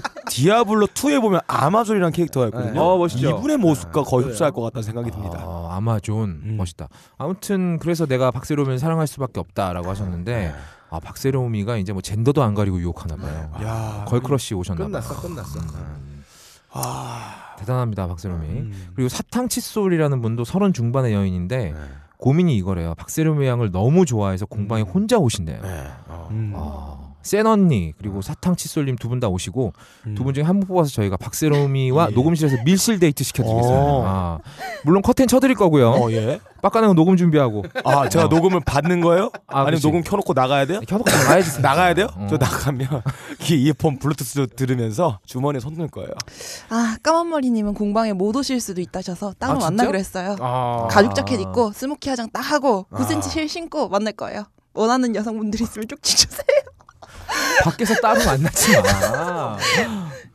S3: 그 디아블로 2에 보면 아마존이라는 캐릭터가 있거든요.
S1: 네.
S2: 어, 멋있죠.
S3: 이분의 모습과 거의
S1: 그래요.
S3: 흡사할 것 같다는 생각이 듭니다.
S2: 아, 아마존
S3: 음.
S2: 멋있다. 아무튼 그래서 내가 박세롬을 사랑할 수밖에 없다라고 하셨는데 아 박세롬이가 이제 뭐 젠더도 안 가리고 유혹하나 봐요.
S3: 야,
S2: girl crush 오셨나 봐요.
S1: 끝났어, 끝났어.
S2: 음.
S3: 아,
S2: 대단합니다 박세롬이.
S3: 음.
S2: 그리고 사탕 칫솔이라는 분도 서른 중반의 여인인데
S3: 네.
S2: 고민이 이거래요. 박세롬이 양을 너무 좋아해서 공방에 혼자 오신대요.
S1: 네. 어.
S3: 음.
S2: 아, 센 언니 그리고 사탕 칫솔님 두 분 다 오시고
S3: 음.
S2: 두분 중에 한 분 뽑아서 저희가 박세롬이와
S3: 예.
S2: 녹음실에서 밀실 데이트 시켜드리겠습니다.
S3: 어.
S2: 아, 물론 커튼 쳐드릴 거고요.
S3: 어, 예.
S2: 빡가는 녹음 준비하고
S3: 아, 제가
S2: 어.
S3: 녹음을 받는 거예요?
S2: 아,
S3: 아, 니면
S2: 그치.
S3: 녹음 켜놓고 나가야 돼요?
S2: 켜놓고 나가야지.
S3: 나가야 돼요?
S2: 어.
S3: 저 나가면 귀 이어폰 블루투스 들으면서 주머니에 손 넣을 거예요.
S4: 아 까만머리님은 공방에 못 오실 수도 있다셔서 따로
S2: 아?
S4: 만나기로 했어요.
S1: 아.
S4: 가죽 자켓 입고 smoky 화장 딱 하고
S3: 아.
S4: 9cm 힐 신고 만날 거예요. 원하는 여성분들 있으면 쪽지 주세요.
S2: 밖에서 따로 만나지 마.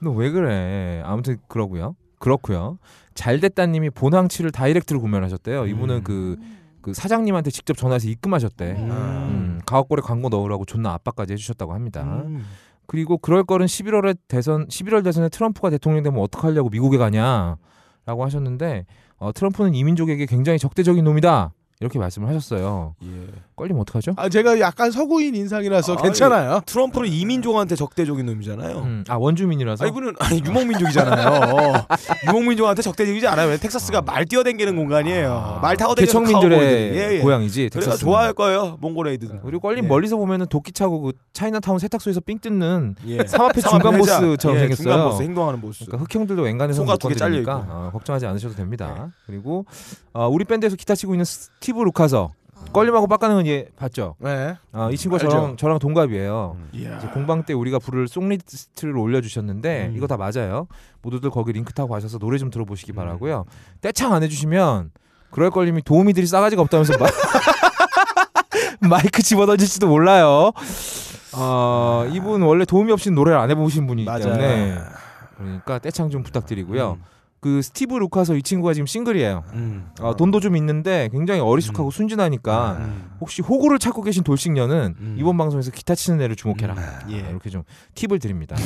S2: 너 왜 그래? 아무튼 그러고요. 그렇고요. 잘됐다님이 본항치를 다이렉트로 구매하셨대요. 이분은
S3: 음.
S2: 그, 그 사장님한테 직접 전화해서 입금하셨대. 음, 가옥골에 광고 넣으라고 존나 압박까지 해주셨다고 합니다.
S3: 음.
S2: 그리고 그럴 거는 11월에 대선 11월 대선에 트럼프가 대통령 되면 어떡하려고 미국에 가냐라고 하셨는데 어, 트럼프는 이민족에게 굉장히 적대적인 놈이다 이렇게 말씀을 하셨어요.
S3: 예.
S2: 걸리면 어떡하죠?
S1: 아 제가 약간 서구인 인상이라서
S3: 아,
S1: 괜찮아요.
S3: 트럼프는 이민족한테 적대적인 놈이잖아요.
S2: 음, 아 원주민이라서
S3: 아 이분은 아니 유목민족이잖아요. 유목민족한테 적대적이지 않아요. 왜 텍사스가 말 뛰어댕기는 공간이에요. 말 타고
S2: 개척민들의
S3: 카우보이들이. 예, 예.
S2: 고향이지.
S3: 그래가
S2: 텍사스는.
S3: 좋아할 거예요. 몽골 애들은.
S2: 그리고 걸린
S3: 예.
S2: 멀리서 보면은 도끼 차고 그 차이나타운 세탁소에서 삥 뜯는
S3: 예.
S2: 삼합회 중간. 보스처럼
S3: 예,
S2: 생겼어요.
S3: 중간 보스 행동하는 보스.
S2: 그러니까 흑형들도 웬간해서 못
S3: 두개 잘려
S2: 건드리니까
S3: 있고.
S2: 어, 걱정하지 않으셔도 됩니다. 그리고 어, 우리 밴드에서 기타 치고 있는 스티브 루카서 껄림하고 빡가는 얘 봤죠?
S1: 네.
S2: 아, 이 친구가
S1: 알죠.
S2: 저랑 저랑 동갑이에요. 이제 공방 때 우리가 부를 song list를 올려주셨는데
S3: 음.
S2: 이거 다 맞아요. 모두들 거기 링크 타고 가셔서 노래 좀
S3: 음.
S2: 들어보시기 바라고요. 떼창 안 해주시면 그럴 껄림이 도우미들이 싸가지가 없다면서 마... 마이크 집어던질지도 몰라요. 어, 이분 원래 도우미 없이 노래를 안 해보신 분이기
S3: 맞아요.
S2: 때문에 그러니까 떼창 좀 부탁드리고요.
S3: 음.
S2: 그 스티브 루카서 이 친구가 지금 싱글이에요.
S3: 음.
S2: 어, 돈도 좀 있는데 굉장히 어리숙하고
S3: 음.
S2: 순진하니까
S3: 음.
S2: 혹시 호구를 찾고 계신 돌싱녀는
S3: 음.
S2: 이번 방송에서 기타 치는 애를 주목해라.
S3: 예.
S2: 아, 이렇게 좀 팁을 드립니다.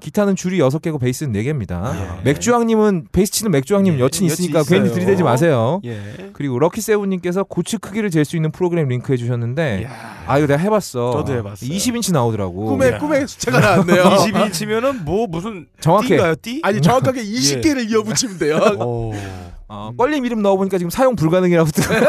S2: 기타는 줄이 6개고 베이스는 4개입니다.
S3: 예.
S2: 맥주왕님은 베이스 치는 맥주왕님
S3: 예,
S2: 여친
S3: 여친
S2: 있으니까
S3: 있어요.
S2: 괜히 들이대지 마세요.
S3: 예.
S2: 그리고 럭키 세븐님께서 꼬추 크기를 잴 수 있는 프로그램 링크 해주셨는데
S3: 이야.
S2: 아 이거 내가 해봤어.
S3: 저도 해봤어요.
S2: 20인치 나오더라고.
S1: 꿈에
S3: 야.
S1: 꿈에 숫자가 나왔네요.
S3: 20인치면은 뭐 무슨
S2: 정확해.
S3: 띠인가요? 띠?
S1: 아니 정확하게 20개를 이어 붙이면 돼요.
S3: 오.
S2: 어, 껄림 이름 넣어보니까 지금 사용 불가능이라고 뜨
S3: 예.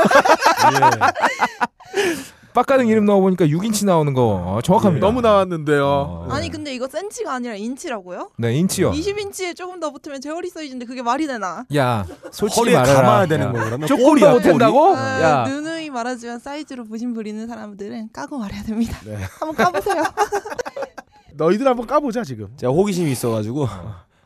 S2: 빡가능 이름 넣어보니까 6인치 나오는 거 어, 정확합니다.
S1: 너무 나왔는데요.
S2: 어,
S4: 아니 근데 이거 센치가 아니라 인치라고요?
S2: 네 인치요.
S4: 20인치에 조금 더 붙으면 제 허리 사이즈인데 그게 말이 되나?
S2: 야 솔직히 말해라.
S3: 감아야 되는
S2: 야.
S3: 거 그러면 꼬리야,
S2: 못한다고?
S4: 아,
S2: 야
S4: 누누이 말하지만 사이즈로 부심 부리는 사람들은 까고 말해야 됩니다.
S1: 네.
S4: 한번 까보세요.
S1: 너희들 한번 까보자 지금.
S3: 제가 호기심이 있어가지고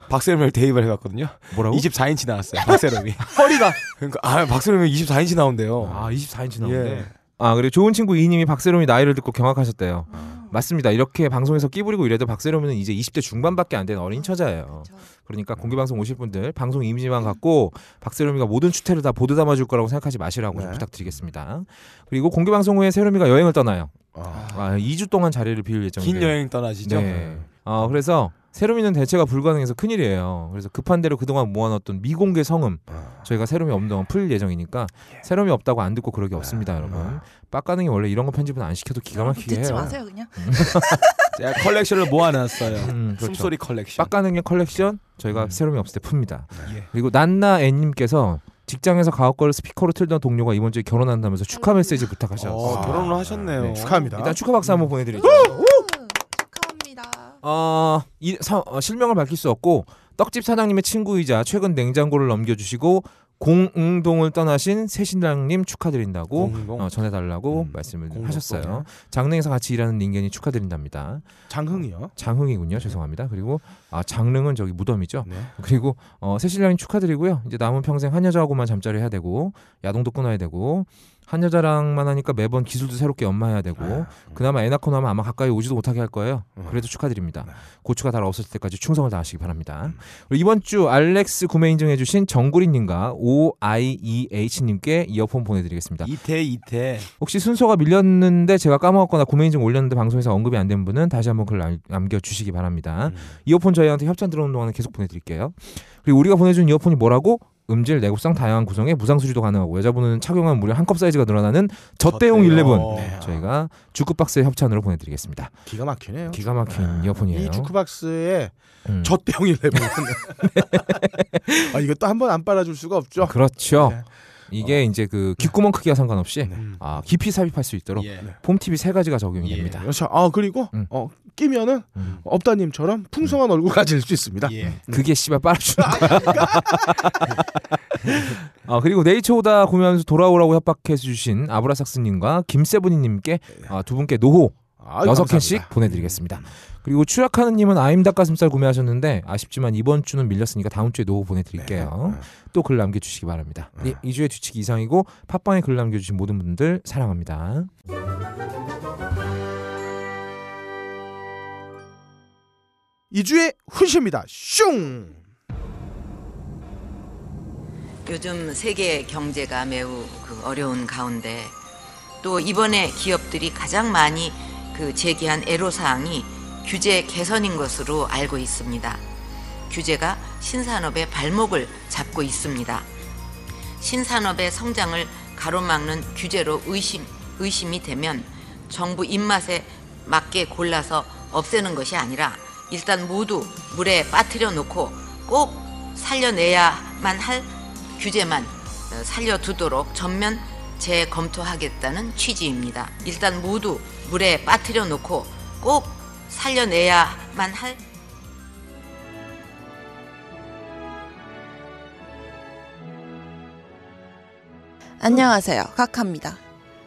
S3: 박세롬을 대입을 해봤거든요.
S2: 뭐라고?
S3: 24인치 나왔어요. 박세롬이.
S1: 허리가
S3: 그러니까 아 박세롬이 24인치 나온대요.
S2: 아 24인치 나오는데.
S3: 예.
S2: 아 그리고 좋은 친구 이님이 박세롬이 나이를 듣고 경악하셨대요. 맞습니다. 이렇게 방송에서 끼부리고 이래도 박세롬은 이제 20대 중반밖에 안 된 어린 처자예요. 그러니까 공개 방송 오실 분들 방송 이미지만 갖고 박세롬이가 모든 추태를 다 보듬아줄 거라고 생각하지 마시라고 좀
S1: 네.
S2: 부탁드리겠습니다. 그리고 공개 방송 후에 세롬이가 여행을 떠나요.
S1: 아.
S2: 아, 2주 동안 자리를 비울 예정인데.
S3: 긴 여행 떠나시죠.
S2: 네. 어, 그래서 세롬이는 대체가 불가능해서 큰일이에요. 그래서 급한 대로 그동안 모아놨던 미공개 신음 저희가 세롬이 없는 동안 풀 예정이니까 세롬이 없다고 안 듣고 그러기 없습니다, 여러분. 빡가능이 원래 이런 거 편집은 안 시켜도 기가 막히게
S4: 듣지
S2: 해요.
S4: 마세요 그냥.
S3: 제가 컬렉션을 모아놨어요.
S2: 음, 그렇죠.
S3: 숨소리 컬렉션.
S2: 빡가능의 컬렉션 저희가
S3: 음.
S2: 세롬이 없을 때 풉니다.
S3: 예.
S2: 그리고 난나 애님께서 직장에서 가옥거를 스피커로 틀던 동료가 이번 주에 결혼한다면서 축하 메시지 부탁하셨어요.
S3: 어, 결혼을 하셨네요.
S2: 네,
S1: 축하합니다.
S2: 일단 축하 박수 한번 보내드리죠. 어, 이, 사- 어, 실명을 밝힐 수 없고 떡집 사장님의 친구이자 최근 냉장고를 넘겨주시고 공응동을 떠나신 새 신랑님 축하드린다고
S3: 공동.
S2: 어, 전해달라고
S3: 음,
S2: 말씀을
S3: 공동동이야.
S2: 하셨어요. 장릉에서 같이 일하는 닌겐이 축하드린답니다.
S1: 장흥이요.
S2: 장흥이군요. 죄송합니다. 그리고 아, 장릉은 저기 무덤이죠.
S1: 네.
S2: 그리고 어, 새 신랑님 축하드리고요. 이제 남은 평생 한 여자하고만 잠자리 해야 되고 야동도 끊어야 되고 한 여자랑만 하니까 매번 기술도 새롭게 연마해야 되고 그나마 애 낳고 나면 아마 가까이 오지도 못하게 할 거예요. 그래도 축하드립니다. 고추가 달 없을 때까지 충성을 다하시기 바랍니다. 그리고 이번 주 알렉스 구매 인증해주신 정구리님과 OIEH님께 이어폰 보내드리겠습니다.
S3: 이태 이태.
S2: 혹시 순서가 밀렸는데 제가 까먹었거나 구매 인증 올렸는데 방송에서 언급이 안 된 분은 다시 한번 글 남- 남겨주시기 바랍니다. 이어폰 저희한테 협찬 들어오는 동안은 계속 보내드릴게요. 그리고 우리가 보내준 이어폰이 뭐라고? 음질, 내구성 다양한 구성에 무상 수리도 가능하고 여자분은 착용하면 무려 한 컵 사이즈가 늘어나는 젖대용 11
S3: 네.
S2: 저희가 주크박스의 협찬으로 보내드리겠습니다.
S1: 기가 막히네요.
S2: 기가 막힌 이어폰이에요.
S1: 이 주크박스에
S2: 음.
S1: 젖대용 일레븐. 아 이거 또한번 안 빨아줄 수가 없죠.
S2: 그렇죠.
S1: 네.
S2: 이게 이제 그 귓구멍 크기와 상관없이
S1: 음.
S2: 아, 깊이 삽입할 수 있도록
S3: 예.
S2: 폼 TV 세 가지가 적용이
S3: 예.
S2: 됩니다.
S1: 그렇죠. 아 그리고
S2: 음.
S1: 어, 끼면은
S2: 음.
S1: 업다님처럼 풍성한 얼굴 가질 수 있습니다.
S3: 예.
S2: 그게 씨발 빨아주는 거야. 아 그리고 네이처오다 구매하면서 돌아오라고 협박해 주신 아브라삭스님과 김세븐이님께 아, 두 분께 노호
S1: 아,
S2: 여섯. 캔씩 보내드리겠습니다. 그리고 추락하는님은 아임 닭가슴살 구매하셨는데 아쉽지만 이번 주는 밀렸으니까 다음 주에 노후 보내드릴게요. 또글 남겨주시기 바랍니다. 이, 이 주에 뒤치기 이상이고 팟빵에 글 남겨주신 모든 분들 사랑합니다.
S1: 이주의 훈시입니다. 슝.
S7: 요즘 세계 경제가 매우 그 어려운 가운데 또 이번에 기업들이 가장 많이 그 제기한 애로사항이 규제 개선인 것으로 알고 있습니다. 규제가 신산업의 발목을 잡고 있습니다. 신산업의 성장을 가로막는 규제로 의심, 의심이 되면 정부 입맛에 맞게 골라서 없애는 것이 아니라 일단 모두 물에 빠뜨려 놓고 꼭 살려내야만 할 규제만 어, 살려두도록 전면 재검토하겠다는 취지입니다. 일단 모두 물에 빠뜨려 놓고 꼭 살려내야만 할
S4: 안녕하세요. 카카입니다.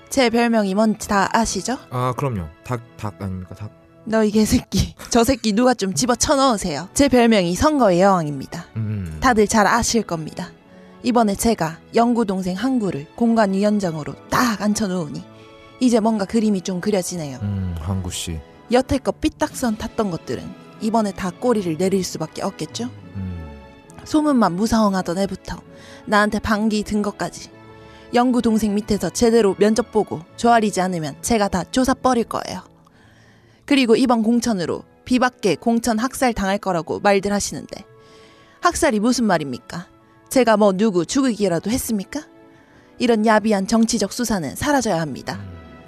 S4: 제 별명이 뭔지 다 아시죠?
S2: 아 그럼요. 닭 닭 아닙니까 닭.
S4: 너이 개새끼. 저 새끼 누가 좀 집어 쳐 넣으세요. 제 별명이 선거의 여왕입니다.
S2: 음.
S4: 다들 잘 아실 겁니다. 이번에 제가 영구 동생 항구를 공관위원장으로 딱 앉혀놓으니 이제 뭔가 그림이 좀 그려지네요.
S2: 음 항구 씨.
S4: 여태껏 삐딱선 탔던 것들은 이번에 다 꼬리를 내릴 수밖에 없겠죠?
S2: 음.
S4: 소문만 무사홍하던 애부터 나한테 반기 든 것까지 영구 동생 밑에서 제대로 면접 보고 조아리지 않으면 제가 다 조사 버릴 거예요. 그리고 이번 공천으로 비박계 공천 학살 당할 거라고 말들 하시는데 학살이 무슨 말입니까? 제가 뭐 누구 죽이기라도 했습니까? 이런 야비한 정치적 수사는 사라져야 합니다.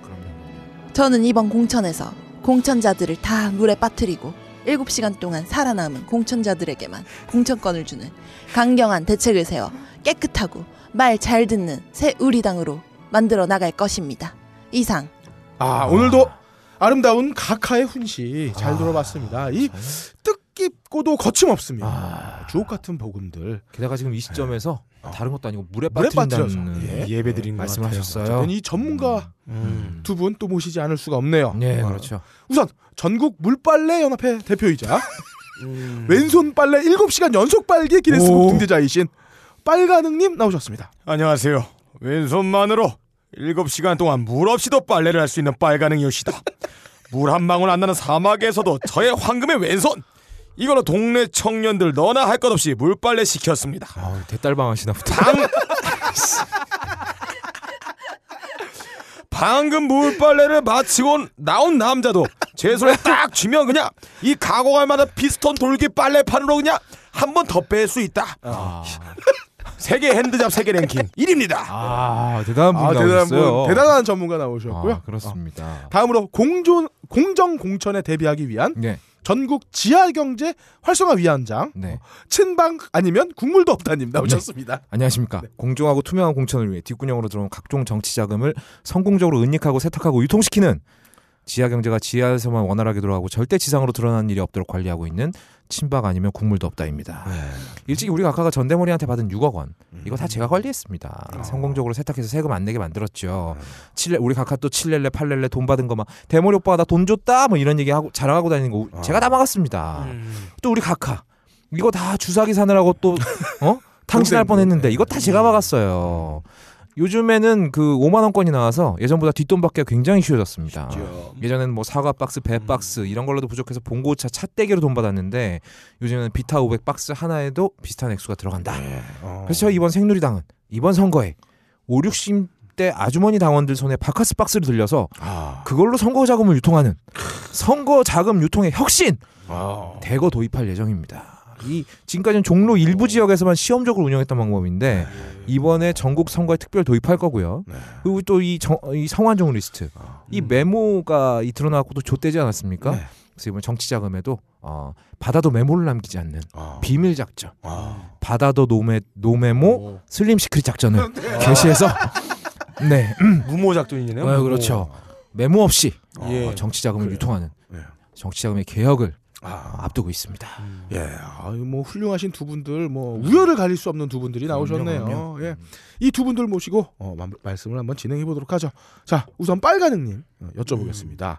S2: 그럼요.
S4: 저는 이번 공천에서 공천자들을 다 물에 빠뜨리고 7시간 동안 살아남은 공천자들에게만 공천권을 주는 강경한 대책을 세워 깨끗하고 말 잘 듣는 새 우리당으로 만들어 나갈 것입니다. 이상.
S1: 아 오늘도 아름다운 가카의 훈시 잘
S2: 아,
S1: 들어봤습니다. 이
S2: 잘-
S1: 뜻깊고도 거침없으며
S2: 아.
S1: 주옥 같은 복음들.
S2: 게다가 지금 이 시점에서 다른 것도 아니고 물에
S1: 물에
S2: 빠뜨린다는
S1: 예.
S3: 예배 드린 것
S2: 말씀하셨어요.
S1: 이 전문가
S3: 음.
S1: 두분 또 모시지 않을 수가 없네요.
S2: 네,
S1: 어,
S2: 그렇죠.
S1: 우선 전국 물빨래 연합회 대표이자
S3: 음.
S1: 왼손 빨래 7시간 연속 빨기 기네스북
S3: 오.
S1: 등재자이신 빨가능님 나오셨습니다.
S3: 안녕하세요. 왼손만으로 7시간 동안 물 없이도 빨래를 할 수 있는 빨가능 요시다. 물 한 방울 안 나는 사막에서도 저의 황금의 왼손 이걸로 동네 청년들 너나 할 것 없이 물빨래 시켰습니다.
S2: 아, 대딸방 하시나 보다.
S3: 방 방금 물빨래를 마치고 나온 남자도 제 손에 딱 쥐면 그냥 이 가공할 만한 피스톤 돌기 빨래판으로 그냥 한 번 더 뺄 수 있다.
S2: 아,
S3: 세계 핸드잡 세계 랭킹 1위입니다.
S2: 아 대단한 분
S1: 아, 대단한
S2: 나오셨어요.
S1: 분, 대단한 전문가 나오셨고요.
S2: 아, 그렇습니다.
S1: 어, 다음으로 공존 공정 공천에 대비하기 위한
S2: 네,
S1: 전국 지하 경제 활성화 위원장
S2: 네.
S1: 친방 아니면 국물도 없다님 나오셨습니다.
S2: 안녕하십니까. 공정하고 투명한 공천을 위해 뒷구녕으로 들어온 각종 정치 자금을 성공적으로 은닉하고 세탁하고 유통시키는 지하 경제가 지하에서만 원활하게 돌아가고 절대 지상으로 드러나는 일이 없도록 관리하고 있는 친박 아니면 국물도 없다입니다.
S1: 네.
S2: 일찍이 우리 각하가 전대머리한테 받은 6억 원 이거 다 제가
S1: 음.
S2: 관리했습니다.
S1: 어.
S2: 성공적으로 세탁해서 세금 안 내게 만들었죠. 칠레 우리 각하 또 칠렐레 팔렐레 돈 받은 거 막 대머리 오빠가 나 돈 줬다 뭐 이런 얘기 하고 자랑하고 다니는 거
S1: 어.
S2: 제가 다 막았습니다.
S3: 음.
S2: 또 우리 각하 이거 다 주사기 사느라고 또 어? 탕진할 뻔했는데 이거 다 제가 막았어요. 요즘에는 그 5만 원권이 나와서 예전보다 뒷돈 받기가 굉장히 쉬워졌습니다. 예전에는 뭐 사과 박스, 배 박스 이런 걸로도 부족해서 봉고차 차떼기로 돈 받았는데 요즘에는 비타 500 박스 하나에도 비슷한 액수가 들어간다.
S1: 어.
S2: 그래서 저 이번 생누리당은 이번 선거에 5, 60대 아주머니 당원들 손에 바카스 박스를 들려서
S1: 아.
S2: 그걸로 선거 자금을 유통하는 선거 자금 유통의 혁신
S1: 아.
S2: 대거 도입할 예정입니다. 이 지금까지는 종로 일부 지역에서만 시험적으로 운영했던 방법인데 이번에 전국 선거에 특별 도입할 거고요.
S1: 네.
S2: 그리고 또이 이 성완종 리스트 이 메모가 이 드러나고 또 좆되지 않았습니까?
S1: 네.
S2: 그래서 이번 정치 자금에도 어, 받아도 메모를 남기지 않는
S1: 아.
S2: 비밀 작전,
S1: 아.
S2: 받아도 no 메 no 메모 slim secret 작전을 개시해서 네,
S3: 무모 작전이네요.
S2: 어, 그렇죠. 메모 없이
S3: 예.
S2: 어, 정치 자금을. 유통하는
S1: 네.
S2: 정치 자금의 개혁을
S1: 아.
S2: 앞두고 있습니다.
S1: 예, 아, 뭐 훌륭하신 두 분들, 뭐 우열을 가릴 수 없는 두 분들이 나오셨네요.
S2: 그럼요, 그럼요.
S1: 예, 이 두 분들 모시고 어, 마- 말씀을 한번 진행해 보도록 하죠. 자, 우선 빨가능님 어, 여쭤보겠습니다.